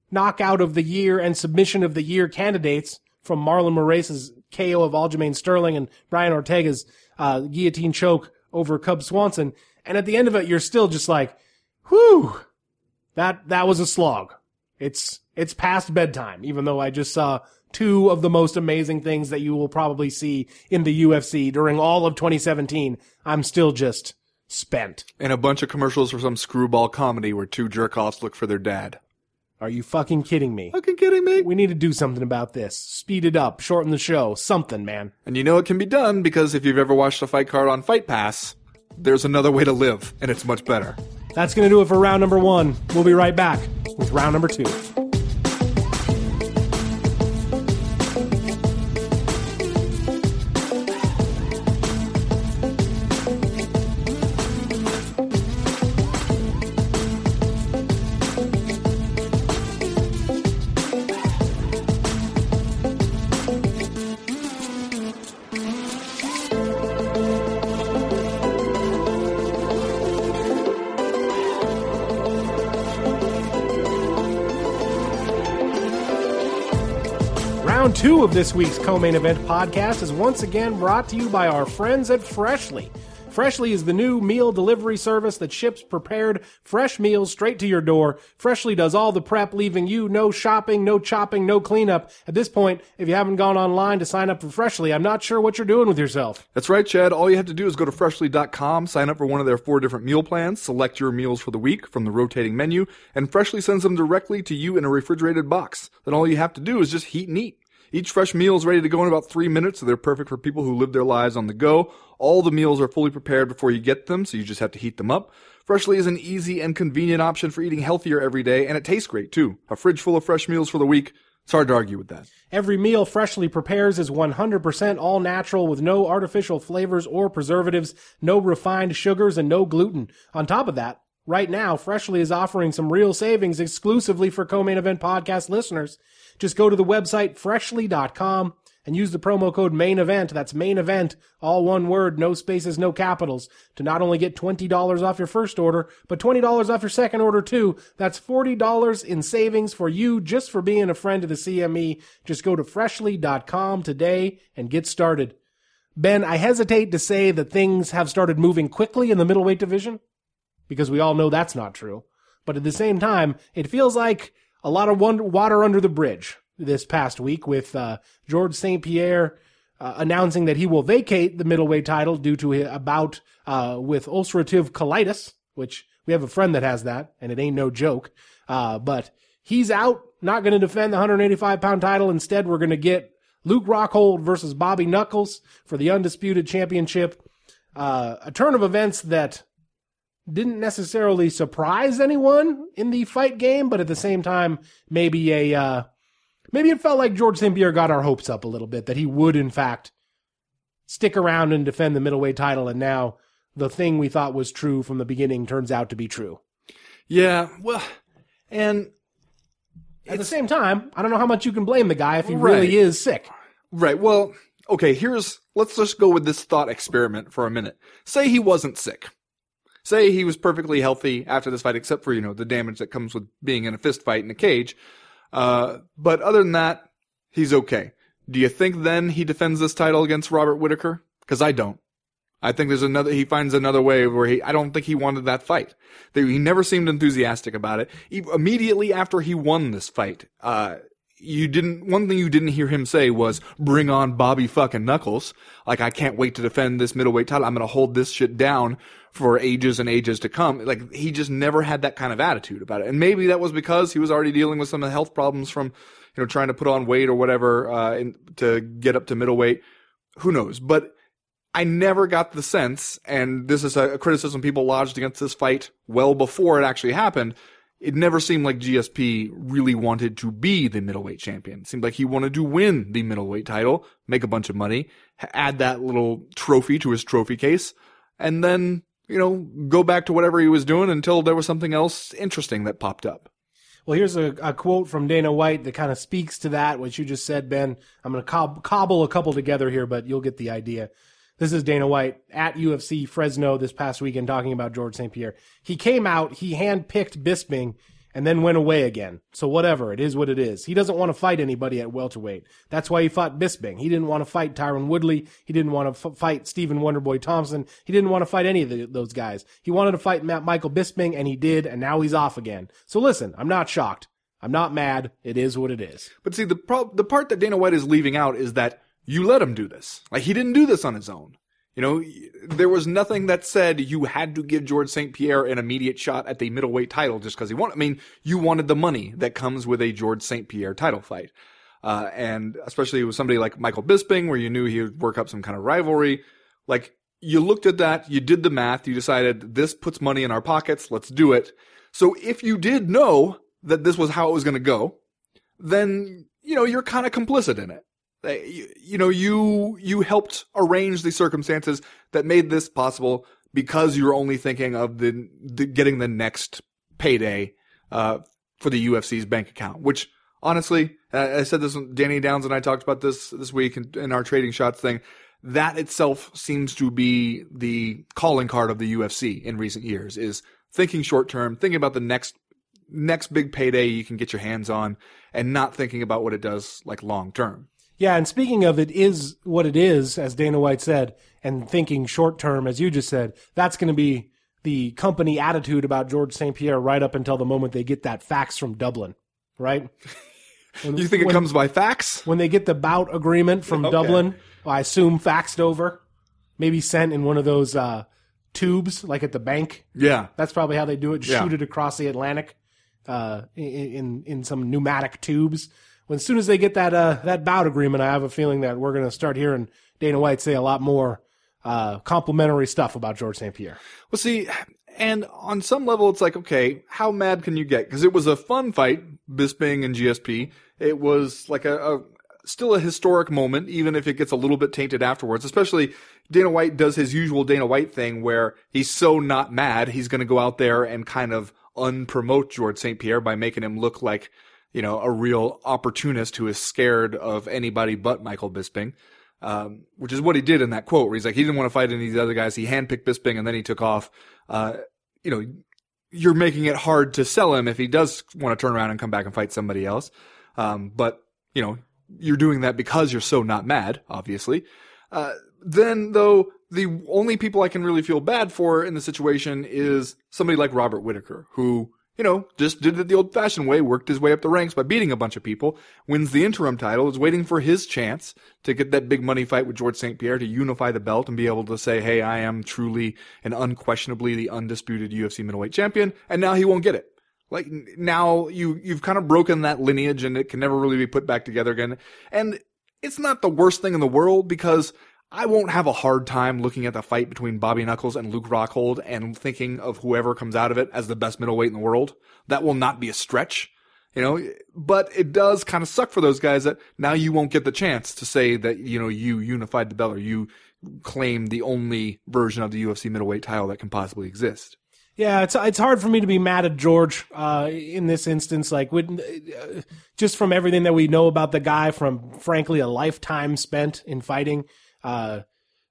knockout of the year and submission of the year candidates from Marlon Moraes' KO of Aljamain Sterling and Brian Ortega's uh, guillotine choke over Cub Swanson. And at the end of it, you're still just like, whew, that, that was a slog. It's, it's past bedtime, even though I just saw two of the most amazing things that you will probably see in the UFC during all of 2017. I'm still just spent. And a bunch of commercials for some screwball comedy where two jerk-offs look for their dad. Are you fucking kidding me? Fucking kidding me? We need to do something about this. Speed it up, shorten the show, something, man. And you know it can be done because if you've ever watched a fight card on Fight Pass, there's another way to live, and it's much better. That's going to do it for round number one. We'll be right back with round number two. Two of this week's co main event podcast is once again brought to you by our friends at Freshly. Freshly is the new meal delivery service that ships prepared, fresh meals straight to your door. Freshly does all the prep, leaving you no shopping, no chopping, no cleanup. At this point, if you haven't gone online to sign up for Freshly, I'm not sure what you're doing with yourself. That's right, Chad. All you have to do is go to freshly.com, sign up for one of their four different meal plans, select your meals for the week from the rotating menu, and Freshly sends them directly to you in a refrigerated box. Then all you have to do is just heat and eat. Each fresh meal is ready to go in about three minutes, so they're perfect for people who live their lives on the go. All the meals are fully prepared before you get them, so you just have to heat them up. Freshly is an easy and convenient option for eating healthier every day, and it tastes great too. A fridge full of fresh meals for the week. It's hard to argue with that. Every meal Freshly prepares is 100% all natural with no artificial flavors or preservatives, no refined sugars, and no gluten. On top of that, right now, Freshly is offering some real savings exclusively for co-main event podcast listeners. Just go to the website freshly.com and use the promo code main event. That's main event, all one word, no spaces, no capitals to not only get $20 off your first order, but $20 off your second order too. That's $40 in savings for you just for being a friend of the CME. Just go to freshly.com today and get started. Ben, I hesitate to say that things have started moving quickly in the middleweight division because we all know that's not true. But at the same time, it feels like a lot of water under the bridge this past week with uh, Georges St. Pierre uh, announcing that he will vacate the middleweight title due to a bout uh, with ulcerative colitis, which we have a friend that has that, and it ain't no joke. Uh, but he's out, not going to defend the 185 pound title. Instead, we're going to get Luke Rockhold versus Bobby Knuckles for the undisputed championship. Uh, a turn of events that didn't necessarily surprise anyone in the fight game, but at the same time, maybe a uh, maybe it felt like Georges St. Pierre got our hopes up a little bit that he would in fact stick around and defend the middleweight title, and now the thing we thought was true from the beginning turns out to be true. Yeah, well, and at the same time, I don't know how much you can blame the guy if he right. really is sick. Right. Well, okay, here's let's just go with this thought experiment for a minute. Say he wasn't sick say he was perfectly healthy after this fight, except for, you know, the damage that comes with being in a fist fight in a cage. Uh, but other than that, he's okay. Do you think then he defends this title against Robert Whittaker? Cause I don't. I think there's another, he finds another way where he, I don't think he wanted that fight. He never seemed enthusiastic about it. He, immediately after he won this fight, uh, you didn't one thing you didn't hear him say was bring on Bobby fucking Knuckles. Like I can't wait to defend this middleweight title. I'm going to hold this shit down for ages and ages to come. Like he just never had that kind of attitude about it. And maybe that was because he was already dealing with some of the health problems from you know trying to put on weight or whatever uh in, to get up to middleweight. Who knows? But I never got the sense, and this is a criticism people lodged against this fight well before it actually happened it never seemed like GSP really wanted to be the middleweight champion. It seemed like he wanted to win the middleweight title, make a bunch of money, add that little trophy to his trophy case, and then, you know, go back to whatever he was doing until there was something else interesting that popped up. Well, here's a, a quote from Dana White that kind of speaks to that, what you just said, Ben. I'm going to cob- cobble a couple together here, but you'll get the idea. This is Dana White at UFC Fresno this past weekend talking about Georges St. Pierre. He came out, he handpicked Bisping, and then went away again. So whatever, it is what it is. He doesn't want to fight anybody at welterweight. That's why he fought Bisping. He didn't want to fight Tyron Woodley. He didn't want to f- fight Stephen Wonderboy Thompson. He didn't want to fight any of the, those guys. He wanted to fight Matt Michael Bisping, and he did, and now he's off again. So listen, I'm not shocked. I'm not mad. It is what it is. But see, the pro- the part that Dana White is leaving out is that you let him do this. Like he didn't do this on his own. You know, there was nothing that said you had to give Georges St. Pierre an immediate shot at the middleweight title just because he wanted. I mean, you wanted the money that comes with a Georges St. Pierre title fight. Uh, and especially with somebody like Michael Bisping, where you knew he would work up some kind of rivalry. Like, you looked at that, you did the math, you decided this puts money in our pockets, let's do it. So if you did know that this was how it was going to go, then, you know, you're kind of complicit in it. You, you know, you, you helped arrange the circumstances that made this possible because you were only thinking of the, the getting the next payday, uh, for the UFC's bank account, which honestly, I said this, Danny Downes and I talked about this this week in, in our trading shots thing. That itself seems to be the calling card of the UFC in recent years is thinking short term, thinking about the next next big payday you can get your hands on and not thinking about what it does like long term. Yeah, and speaking of it is what it is, as Dana White said, and thinking short term, as you just said, that's going to be the company attitude about Georges St. Pierre right up until the moment they get that fax from Dublin, right? When, you think it comes by fax? When they get the bout agreement from Okay. Dublin, I assume faxed over, maybe sent in one of those uh, tubes like at the bank. Yeah. That's probably how they do it. Yeah. Shoot it across the Atlantic uh, in, in in some pneumatic tubes. When as soon as they get that uh, that bout agreement, I have a feeling that we're going to start hearing Dana White say a lot more uh, complimentary stuff about Georges St. Pierre. Well, see, and on some level, it's like, okay, how mad can you get? Because it was a fun fight, Bisping and GSP. It was like a, a still a historic moment, even if it gets a little bit tainted afterwards. Especially Dana White does his usual Dana White thing, where he's so not mad, he's going to go out there and kind of unpromote Georges St. Pierre by making him look like, you know, a real opportunist who is scared of anybody but Michael Bisping um, which is what he did in that quote where he's like, he didn't want to fight any of these other guys. He handpicked Bisping and then he took off. Uh, you know, you're making it hard to sell him if he does want to turn around and come back and fight somebody else. Um, but, you know, you're doing that because you're so not mad, obviously. Uh, then though, the only people I can really feel bad for in the situation is somebody like Robert Whittaker, who, you know, just did it the old fashioned way, worked his way up the ranks by beating a bunch of people, wins the interim title, is waiting for his chance to get that big money fight with Georges St. Pierre to unify the belt and be able to say, hey, I am truly and unquestionably the undisputed UFC middleweight champion, and now he won't get it. Like now you you've kind of broken that lineage and it can never really be put back together again. And it's not the worst thing in the world because I won't have a hard time looking at the fight between Bobby Knuckles and Luke Rockhold and thinking of whoever comes out of it as the best middleweight in the world. That will not be a stretch. You know, but it does kind of suck for those guys that now you won't get the chance to say that, you know, you unified the belt or you claim the only version of the UFC middleweight title that can possibly exist. Yeah, it's it's hard for me to be mad at Georges uh, in this instance. Like, uh, just from everything that we know about the guy, from frankly a lifetime spent in fighting, uh,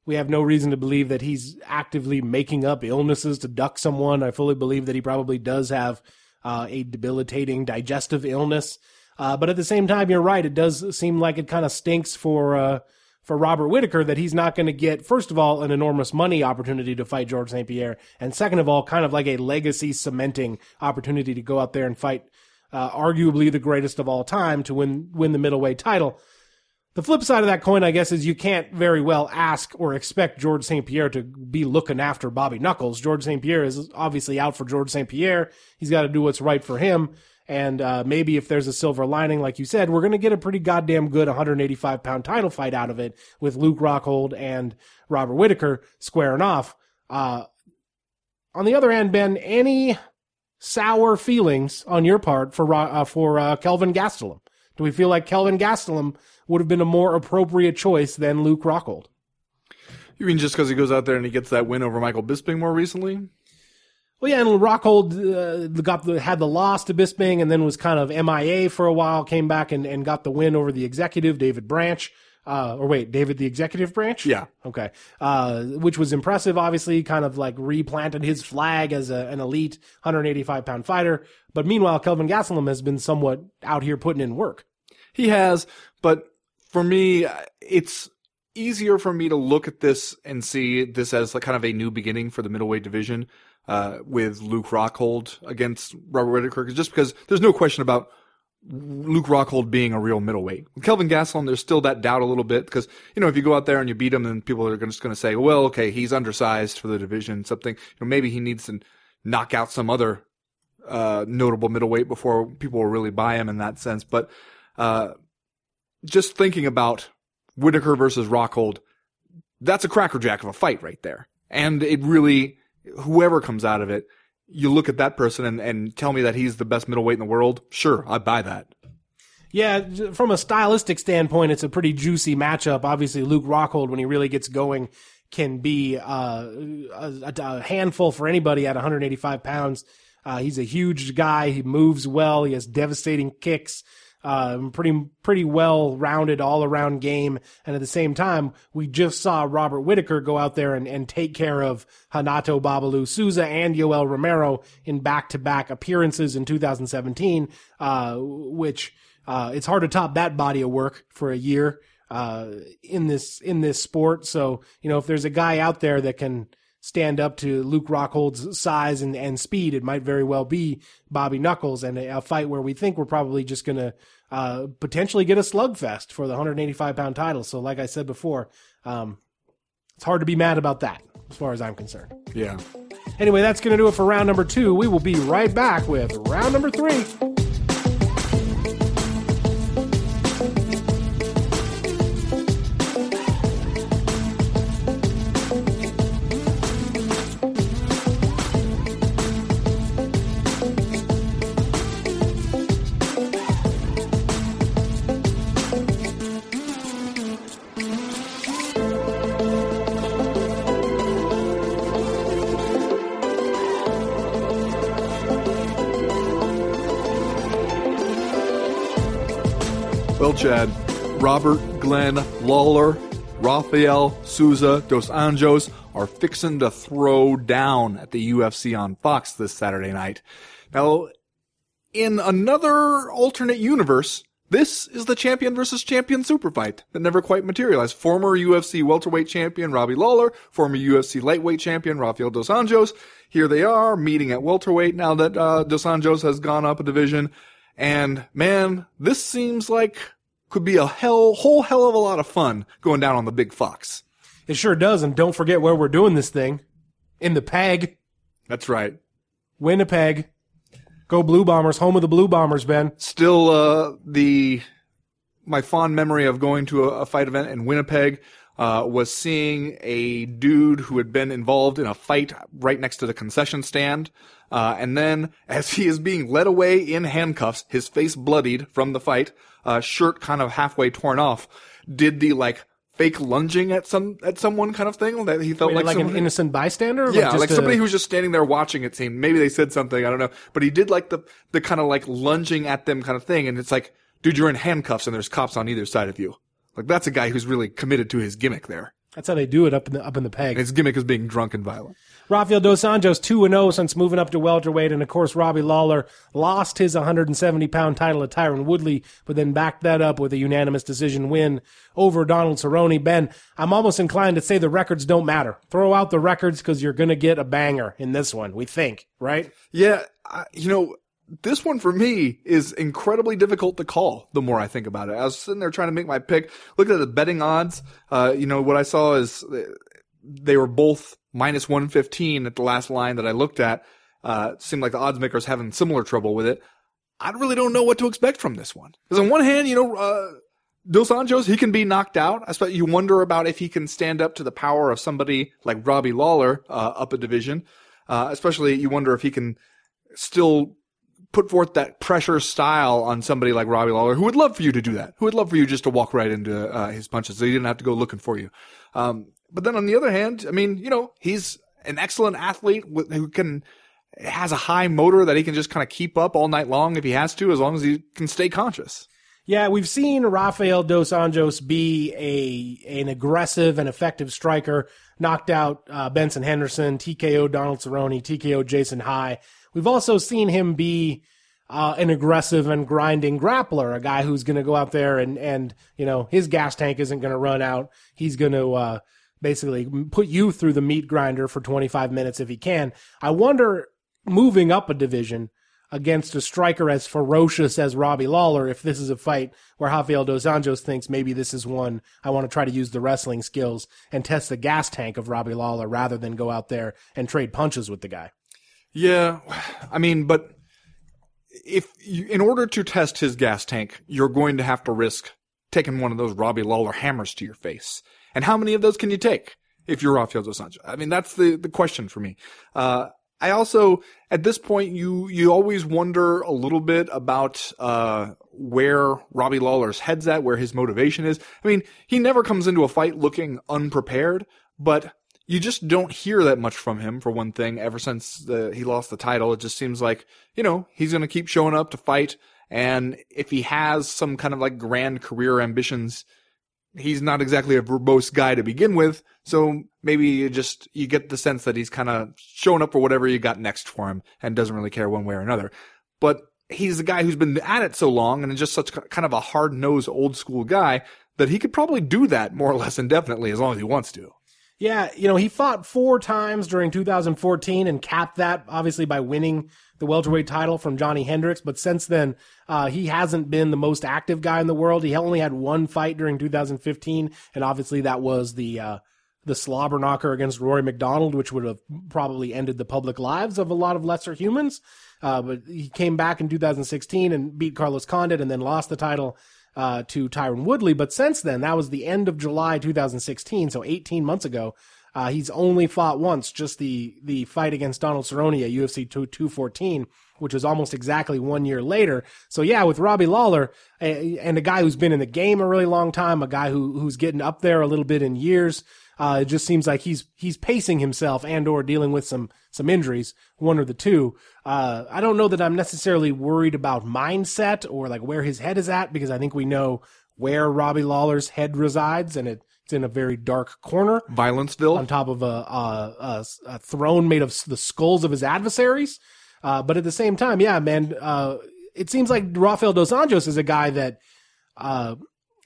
we have no reason to believe that he's actively making up illnesses to duck someone. I fully believe that he probably does have uh, a debilitating digestive illness. Uh, but at the same time, you're right. It does seem like it kind of stinks for uh, for Robert Whittaker that he's not going to get, first of all, an enormous money opportunity to fight Georges St. Pierre, and second of all, kind of like a legacy cementing opportunity to go out there and fight uh, arguably the greatest of all time to win win the middleweight title. The flip side of that coin, I guess, is you can't very well ask or expect Georges St. Pierre to be looking after Bobby Knuckles. Georges St. Pierre is obviously out for Georges St. Pierre. He's got to do what's right for him. And uh, maybe if there's a silver lining, like you said, we're going to get a pretty goddamn good 185 pound title fight out of it with Luke Rockhold and Robert Whittaker squaring off. Uh, on the other hand, Ben, any sour feelings on your part for uh, for uh, Kelvin Gastelum? Do we feel like Kelvin Gastelum would have been a more appropriate choice than Luke Rockhold? You mean just because he goes out there and he gets that win over Michael Bisping more recently? Well, yeah, and Rockhold uh, got the, had the loss to Bisping, and then was kind of MIA for a while. Came back and, and got the win over the executive David Branch. Uh, or wait, David the executive branch? Yeah. Okay. Uh, which was impressive, obviously, kind of like replanted his flag as a, an elite 185 pound fighter. But meanwhile, Kelvin Gastelum has been somewhat out here putting in work. He has, but for me, it's easier for me to look at this and see this as like kind of a new beginning for the middleweight division uh, with Luke Rockhold against Robert Whittaker, just because there's no question about Luke Rockhold being a real middleweight. With Kelvin Gastelum, there's still that doubt a little bit because you know if you go out there and you beat him, then people are just going to say, well, okay, he's undersized for the division. Something, you know, maybe he needs to knock out some other uh, notable middleweight before people will really buy him in that sense. But uh, just thinking about Whittaker versus Rockhold, that's a crackerjack of a fight right there. And it really, whoever comes out of it, you look at that person and, and tell me that he's the best middleweight in the world. Sure, I buy that. Yeah, from a stylistic standpoint, it's a pretty juicy matchup. Obviously, Luke Rockhold, when he really gets going, can be uh, a, a, handful for anybody at 185 pounds. Uh, he's a huge guy. He moves well. He has devastating kicks uh, pretty pretty well rounded all around game. And at the same time, we just saw Robert Whittaker go out there and, and take care of Hanato Babalu Souza and Yoel Romero in back to back appearances in 2017, uh, which uh, it's hard to top that body of work for a year uh, in this in this sport. So you know, if there's a guy out there that can stand up to Luke Rockhold's size and, and speed, it might very well be Bobby Knuckles and a, a fight where we think we're probably just going to uh, potentially get a slugfest for the 185 pound title. So, like I said before, um, it's hard to be mad about that as far as I'm concerned. Yeah. Anyway, that's going to do it for round number two. We will be right back with round number three. Chad, Robert, Glenn, Lawler, Rafael, Souza, Dos Anjos are fixing to throw down at the UFC on Fox this Saturday night. Now, in another alternate universe, this is the champion versus champion super fight that never quite materialized. Former UFC welterweight champion Robbie Lawler, former UFC lightweight champion Rafael Dos Anjos. Here they are meeting at welterweight now that uh, Dos Anjos has gone up a division. And man, this seems like could be a hell, whole hell of a lot of fun going down on the big fox. It sure does. And don't forget where we're doing this thing in the PEG. That's right. Winnipeg. Go Blue Bombers, home of the Blue Bombers, Ben. Still, uh, the, my fond memory of going to a, a fight event in Winnipeg, uh, was seeing a dude who had been involved in a fight right next to the concession stand. Uh, and then as he is being led away in handcuffs, his face bloodied from the fight, uh, shirt kind of halfway torn off, did the like fake lunging at some at someone kind of thing that he felt Wait, like, like someone- an innocent bystander? Or yeah, just like a- somebody who was just standing there watching it seemed. Maybe they said something, I don't know. But he did like the, the kind of like lunging at them kind of thing. And it's like, dude, you're in handcuffs and there's cops on either side of you. Like that's a guy who's really committed to his gimmick there. That's how they do it up in the up in the peg. And his gimmick is being drunk and violent. Rafael Dos Anjos 2 0 since moving up to welterweight. And of course, Robbie Lawler lost his 170 pound title to Tyron Woodley, but then backed that up with a unanimous decision win over Donald Cerrone. Ben, I'm almost inclined to say the records don't matter. Throw out the records because you're going to get a banger in this one, we think, right? Yeah, I, you know, this one for me is incredibly difficult to call the more I think about it. I was sitting there trying to make my pick, looked at the betting odds. Uh, you know, what I saw is uh, they were both minus 115 at the last line that I looked at. Uh, seemed like the odds makers having similar trouble with it. I really don't know what to expect from this one. Because on one hand, you know, uh, Dos Anjos, he can be knocked out. I suppose you wonder about if he can stand up to the power of somebody like Robbie Lawler, uh, up a division. Uh, especially you wonder if he can still put forth that pressure style on somebody like Robbie Lawler, who would love for you to do that, who would love for you just to walk right into uh, his punches, so he didn't have to go looking for you. Um, but then on the other hand, I mean, you know, he's an excellent athlete who can has a high motor that he can just kind of keep up all night long if he has to, as long as he can stay conscious. Yeah, we've seen Rafael dos Anjos be a an aggressive and effective striker. Knocked out uh, Benson Henderson, TKO Donald Cerrone, TKO Jason High. We've also seen him be uh, an aggressive and grinding grappler, a guy who's going to go out there and and you know his gas tank isn't going to run out. He's going to uh, basically put you through the meat grinder for 25 minutes if he can. I wonder moving up a division against a striker as ferocious as Robbie Lawler, if this is a fight where Rafael Dos Anjos thinks maybe this is one I want to try to use the wrestling skills and test the gas tank of Robbie Lawler rather than go out there and trade punches with the guy. Yeah, I mean, but if you, in order to test his gas tank, you're going to have to risk taking one of those Robbie Lawler hammers to your face. And how many of those can you take if you're Rafael Dos Anjos? I mean, that's the, the question for me. Uh, I also, at this point, you, you always wonder a little bit about, uh, where Robbie Lawler's head's at, where his motivation is. I mean, he never comes into a fight looking unprepared, but you just don't hear that much from him for one thing ever since the, he lost the title. It just seems like, you know, he's going to keep showing up to fight. And if he has some kind of like grand career ambitions, he's not exactly a verbose guy to begin with. So maybe you just, you get the sense that he's kind of showing up for whatever you got next for him and doesn't really care one way or another. But he's the guy who's been at it so long and is just such kind of a hard nosed old school guy that he could probably do that more or less indefinitely as long as he wants to. Yeah, you know, he fought four times during 2014 and capped that obviously by winning the welterweight title from Johnny Hendricks. But since then, uh, he hasn't been the most active guy in the world. He only had one fight during 2015, and obviously that was the uh, the slobber knocker against Rory MacDonald, which would have probably ended the public lives of a lot of lesser humans. Uh, but he came back in 2016 and beat Carlos Condit, and then lost the title uh, to Tyron Woodley. But since then, that was the end of July 2016, so 18 months ago. Uh, he's only fought once, just the the fight against Donald Cerrone at UFC 214, which was almost exactly one year later. So yeah, with Robbie Lawler and a guy who's been in the game a really long time, a guy who who's getting up there a little bit in years, uh, it just seems like he's he's pacing himself and or dealing with some some injuries, one or the two. Uh, I don't know that I'm necessarily worried about mindset or like where his head is at because I think we know where Robbie Lawler's head resides, and it it's in a very dark corner. Violenceville. On top of a, a, a, a throne made of the skulls of his adversaries. Uh, but at the same time, yeah, man, uh, it seems like Rafael Dos Anjos is a guy that, uh,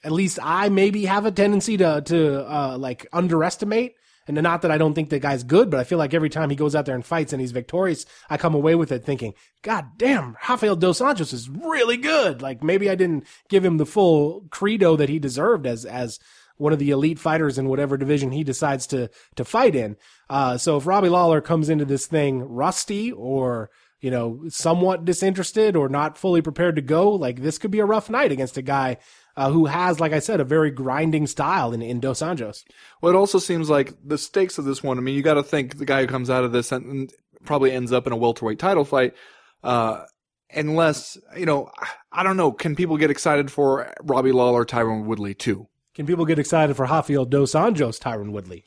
at least I maybe have a tendency to, to, uh, like underestimate. And not that I don't think the guy's good, but I feel like every time he goes out there and fights and he's victorious, I come away with it thinking, God damn, Rafael Dos Anjos is really good. Like maybe I didn't give him the full credo that he deserved as, as, one of the elite fighters in whatever division he decides to to fight in. Uh, so if Robbie Lawler comes into this thing rusty or you know somewhat disinterested or not fully prepared to go, like this could be a rough night against a guy. Uh, who has, like I said, a very grinding style in, in Dos Anjos. Well, it also seems like the stakes of this one. I mean, you got to think the guy who comes out of this and probably ends up in a welterweight title fight. Uh, unless you know, I don't know. Can people get excited for Robbie Lawler, Tyron Woodley too? Can people get excited for Rafael Dos Anjos, Tyron Woodley?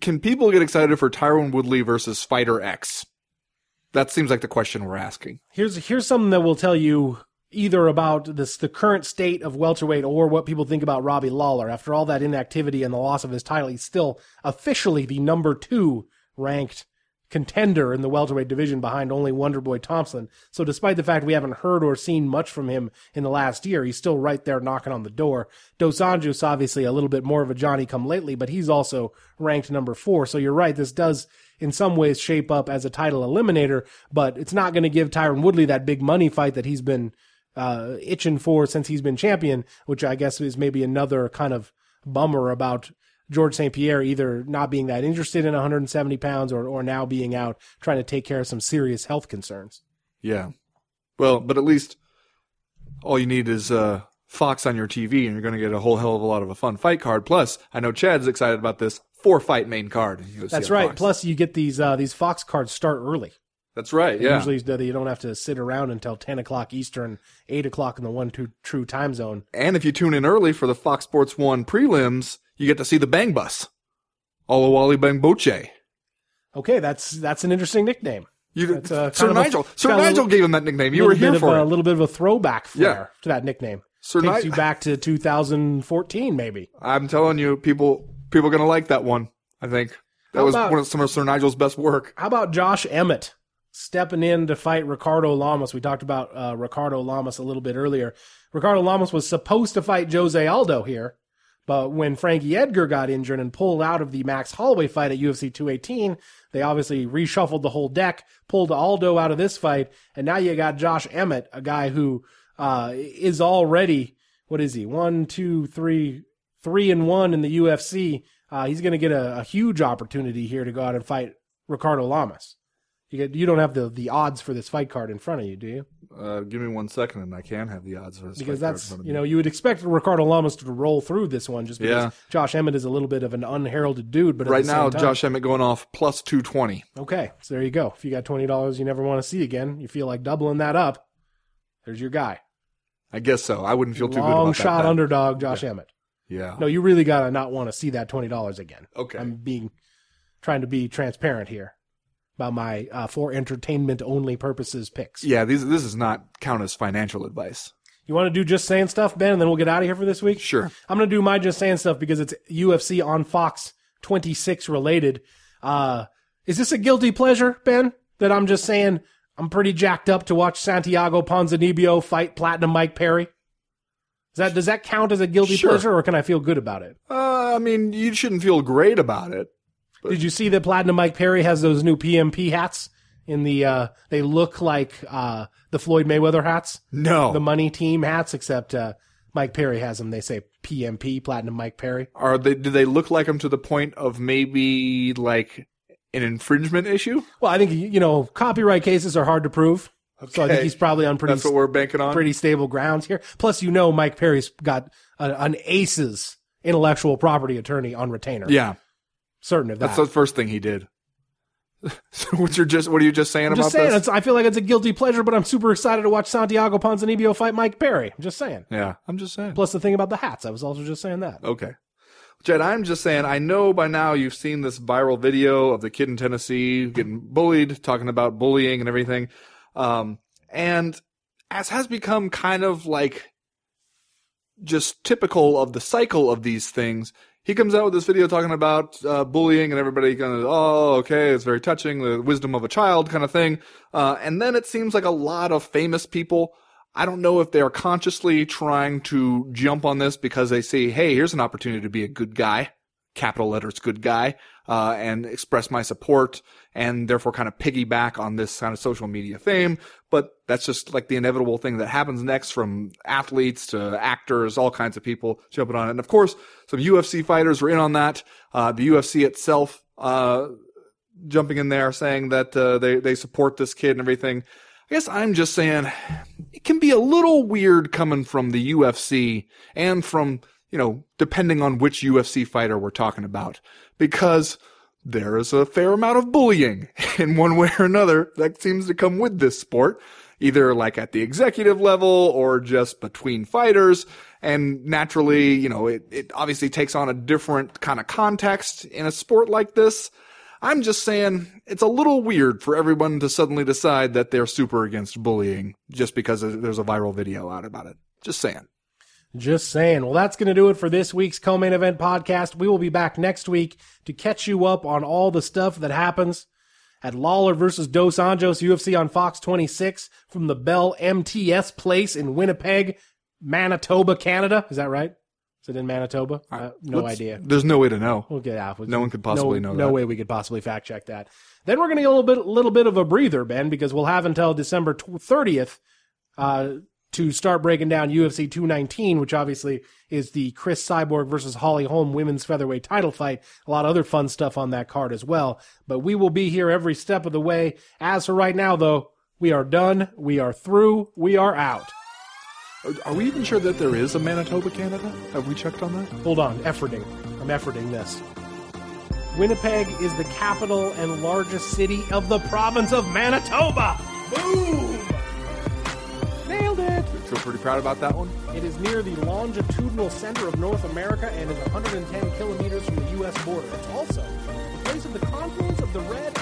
Can people get excited for Tyron Woodley versus Fighter X? That seems like the question we're asking. Here's here's something that will tell you either about this the current state of welterweight or what people think about Robbie Lawler. After all that inactivity and the loss of his title, he's still officially the number two ranked contender in the welterweight division behind only Wonderboy Thompson. So despite the fact we haven't heard or seen much from him in the last year, he's still right there knocking on the door. Dos Anjos obviously a little bit more of a Johnny come lately, but he's also ranked number four. So you're right, this does in some ways shape up as a title eliminator, but it's not going to give Tyron Woodley that big money fight that he's been uh, itching for since he's been champion, which I guess is maybe another kind of bummer about Georges St. Pierre either not being that interested in 170 pounds or, or now being out trying to take care of some serious health concerns. Yeah. Well, but at least all you need is uh, Fox on your TV and you're going to get a whole hell of a lot of a fun fight card. Plus, I know Chad's excited about this four fight main card. That's right. Fox. Plus, you get these uh, these Fox cards start early. That's right. Yeah. Usually, you don't have to sit around until ten o'clock Eastern, eight o'clock in the one two true time zone. And if you tune in early for the Fox Sports One prelims, you get to see the Bang Bus, Oluwale Bamgbose. Okay, that's that's an interesting nickname. You, uh, Sir of a- Nigel. Sir Nigel gave him that nickname. You were here for a, it. A little bit of a throwback flair Yeah. to that nickname. Sir Takes Ni- you back to 2014, maybe. I'm telling you, people people are gonna like that one. I think that How was about- one of some of Sir Nigel's best work. How about Josh Emmett stepping in to fight Ricardo Lamas? We talked about uh, Ricardo Lamas a little bit earlier. Ricardo Lamas was supposed to fight Jose Aldo here, but when Frankie Edgar got injured and pulled out of the Max Holloway fight at UFC 218, they obviously reshuffled the whole deck, pulled Aldo out of this fight, and now you got Josh Emmett, a guy who uh, is already what is he? One, two, three, three and one in the UFC. Uh, he's going to get a, a huge opportunity here to go out and fight Ricardo Lamas. You get, you don't have the, the odds for this fight card in front of you, do you? Uh, give me one second, and I can have the odds for this. Because fight card in that's front of you know you would expect Ricardo Lamas to roll through this one just because Yeah. Josh Emmett is a little bit of an unheralded dude. But right now, time- Josh Emmett going off plus two twenty. Okay, so there you go. If you got twenty dollars you never want to see again, you feel like doubling that up. There's your guy. I guess so. I wouldn't feel too good Long about shot that. bet. underdog, Josh Emmett. Yeah. No, you really gotta not want to see that twenty dollars again. Okay. I'm being trying to be transparent here about my uh, for entertainment only purposes picks. Yeah. These this is not count as financial advice. You want to do just saying stuff, Ben, and then we'll get out of here for this week. Sure. I'm gonna do my just saying stuff because it's UFC on Fox 26 related. Uh, is this a guilty pleasure, Ben? That I'm just saying I'm pretty jacked up to watch Santiago Ponzinibbio fight Platinum Mike Perry. Is that does that count as a guilty Sure. pleasure, or can I feel good about it? Uh, I mean, you shouldn't feel great about it. Did you see that Platinum Mike Perry has those new PMP hats? In the uh, they look like uh, the Floyd Mayweather hats, No. the Money Team hats, except uh, Mike Perry has them. They say PMP, Platinum Mike Perry. Are they? Do they look like them to the point of maybe like an infringement issue? Well, I think you know copyright cases are hard to prove, so I think he's probably on pretty That's what we're banking on. pretty stable grounds here. Plus, you know, Mike Perry's got a, an aces intellectual property attorney on retainer. Yeah. Certain of that. That's the first thing he did. so what you're just what are you just saying I'm about just saying, this? it's, I feel like it's a guilty pleasure, but I'm super excited to watch Santiago Ponzinibbio fight Mike Perry. I'm just saying. Yeah, I'm just saying. Plus, the thing about the hats, I was also just saying that. Okay. Jed, I'm just saying, I know by now you've seen this viral video of the kid in Tennessee getting bullied, talking about bullying and everything. Um, and as has become kind of like just typical of the cycle of these things, he comes out with this video talking about uh, bullying and everybody kind of, oh, okay, it's very touching, the wisdom of a child kind of thing. Uh, and then it seems like a lot of famous people I don't know if they're consciously trying to jump on this because they see, hey, here's an opportunity to be a good guy, capital letters good guy, uh, and express my support and therefore kind of piggyback on this kind of social media fame. But that's just like the inevitable thing that happens next from athletes to actors, all kinds of people jumping on it. And of course, some UFC fighters were in on that. Uh, the UFC itself, uh, jumping in there saying that, uh, they, they support this kid and everything. I guess I'm just saying it can be a little weird coming from the UFC and from, you know, depending on which UFC fighter we're talking about because there is a fair amount of bullying in one way or another that seems to come with this sport, either like at the executive level or just between fighters. And naturally, you know, it, it obviously takes on a different kind of context in a sport like this. I'm just saying it's a little weird for everyone to suddenly decide that they're super against bullying just because there's a viral video out about it. Just saying. Just saying. Well, that's going to do it for this week's co-main event podcast. We will be back next week to catch you up on all the stuff that happens at Lawler versus Dos Anjos UFC on Fox 26 from the Bell MTS place in Winnipeg, Manitoba, Canada. Is that right? Is it in Manitoba? Uh, no Let's- idea. There's no way to know. We'll get out. No one could possibly no, know No that. way we could possibly fact check that. Then we're going to get a little bit, little bit of a breather, Ben, because we'll have until December thirtieth uh, to start breaking down UFC 219, which obviously is the Chris Cyborg versus Holly Holm women's featherweight title fight. A lot of other fun stuff on that card as well. But we will be here every step of the way. As for right now, though, we are done. We are through. We are out. Are we even sure that there is a Manitoba, Canada? Have we checked on that? Hold on, efforting. I'm efforting this. Winnipeg is the capital and largest city of the province of Manitoba. Boom! Nailed it. Feel pretty proud about that one. It is near the longitudinal center of North America and is 110 kilometers from the U.S. border. It's also the place of the confluence of the Red